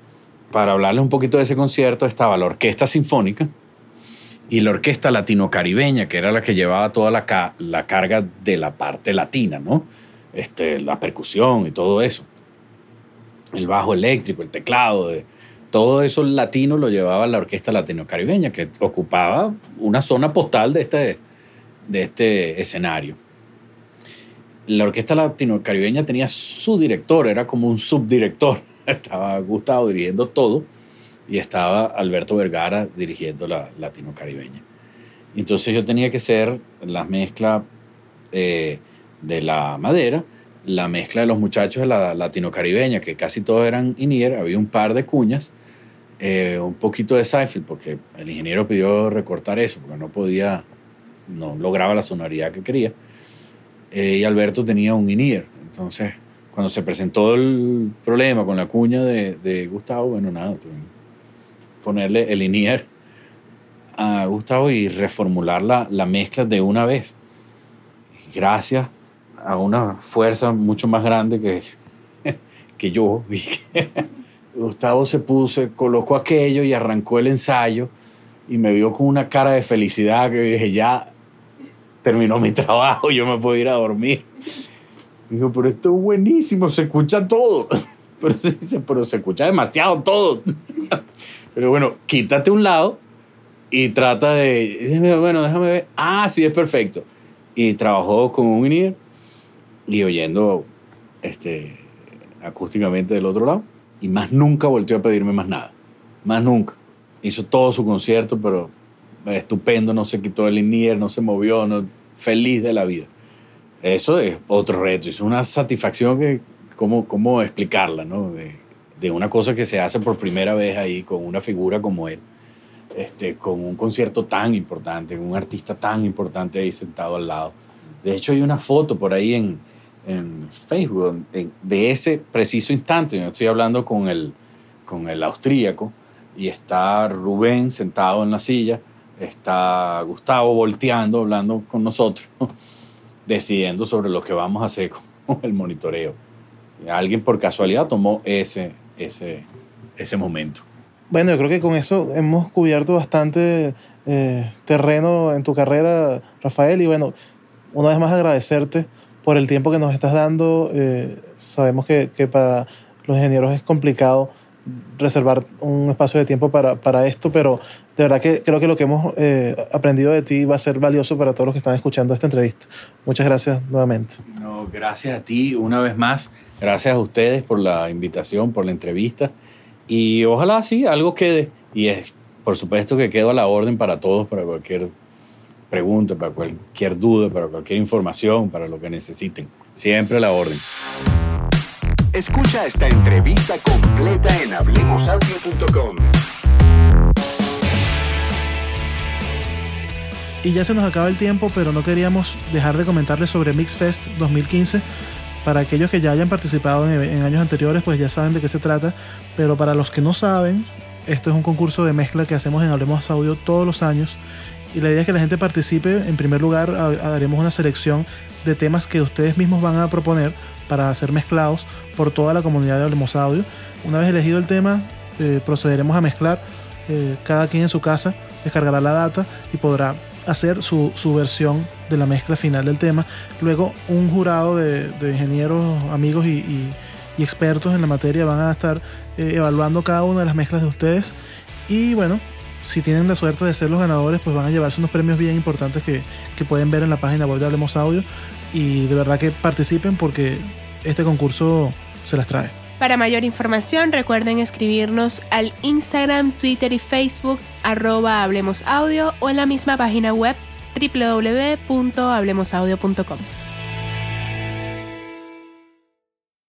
Para hablarles un poquito de ese concierto estaba la Orquesta Sinfónica y la Orquesta Latino-Caribeña, que era la que llevaba toda la, la carga de la parte latina, ¿no? Este, la percusión y todo eso. El bajo eléctrico, el teclado, todo eso latino lo llevaba la orquesta latino-caribeña, que ocupaba una zona postal de este, de este escenario. La orquesta latino-caribeña tenía su director, era como un subdirector. Estaba Gustavo dirigiendo todo y estaba Alberto Vergara dirigiendo la latino-caribeña. Entonces yo tenía que ser la mezcla eh, de la madera la mezcla de los muchachos de la latino-caribeña, que casi todos eran INIER, había un par de cuñas, eh, un poquito de Seinfeld, porque el ingeniero pidió recortar eso, porque no podía, no lograba la sonoridad que quería. Eh, y Alberto tenía un INIER. Entonces, cuando se presentó el problema con la cuña de, de Gustavo, bueno, nada, ponerle el INIER a Gustavo y reformular la, la mezcla de una vez. Gracias a una fuerza mucho más grande que, que yo. Gustavo se puso, colocó aquello y arrancó el ensayo y me vio con una cara de felicidad que dije, ya terminó mi trabajo, yo me puedo ir a dormir. Dijo, pero esto es buenísimo, se escucha todo. Pero se, dice, pero se escucha demasiado todo. Pero bueno, quítate un lado y trata de, bueno, déjame ver. Ah, sí, es perfecto. Y trabajó con un INIER y oyendo este, acústicamente del otro lado y más nunca volvió a pedirme más nada. Más nunca. Hizo todo su concierto, pero estupendo, no se quitó el linier, no se movió, no, feliz de la vida. Eso es otro reto, es una satisfacción que, ¿cómo, cómo explicarla, no? De, de, una cosa que se hace por primera vez ahí con una figura como él, este, con un concierto tan importante, un artista tan importante ahí sentado al lado. De hecho, hay una foto por ahí en, en Facebook de ese preciso instante. Yo estoy hablando con el, con el austríaco y está Rubén sentado en la silla, está Gustavo volteando, hablando con nosotros, decidiendo sobre lo que vamos a hacer con el monitoreo. Alguien por casualidad tomó ese, ese, ese momento. Bueno, yo creo que con eso hemos cubierto bastante eh, terreno en tu carrera, Rafael. Y bueno, una vez más agradecerte por el tiempo que nos estás dando. Eh, sabemos que, que, para los ingenieros es complicado reservar un espacio de tiempo para, para esto, pero de verdad que creo que lo que hemos eh, aprendido de ti va a ser valioso para todos los que están escuchando esta entrevista. Muchas gracias nuevamente. No, gracias a ti una vez más. Gracias a ustedes por la invitación, por la entrevista. Y ojalá sí, algo quede. Y es, por supuesto que quedo a la orden para todos, para cualquier pregunta, para cualquier duda, para cualquier información, para lo que necesiten. Siempre a la orden. Escucha esta entrevista completa en hablemosaudio.com. Y ya se nos acaba el tiempo, pero no queríamos dejar de comentarles sobre Mixfest 2015. Para aquellos que ya hayan participado en, en, años anteriores, pues ya saben de qué se trata. Pero para los que no saben, esto es un concurso de mezcla que hacemos en Hablemos Audio todos los años. Y la idea es que la gente participe. En primer lugar, haremos una selección de temas que ustedes mismos van a proponer para ser mezclados por toda la comunidad de Hablemos Audio. Una vez elegido el tema, eh, procederemos a mezclar. Eh, cada quien en su casa descargará la data y podrá hacer su, su, versión de la mezcla final del tema. Luego un jurado de, de ingenieros, amigos y, y, expertos en la materia van a estar eh, evaluando cada una de las mezclas de ustedes. Y bueno, si tienen la suerte de ser los ganadores, pues van a llevarse unos premios bien importantes que, que pueden ver en la página web de Hablemos Audio. Y de verdad que participen porque este concurso se las trae. Para mayor información recuerden escribirnos al Instagram, Twitter y Facebook arroba Hablemos Audio o en la misma página web www.hablemosaudio.com.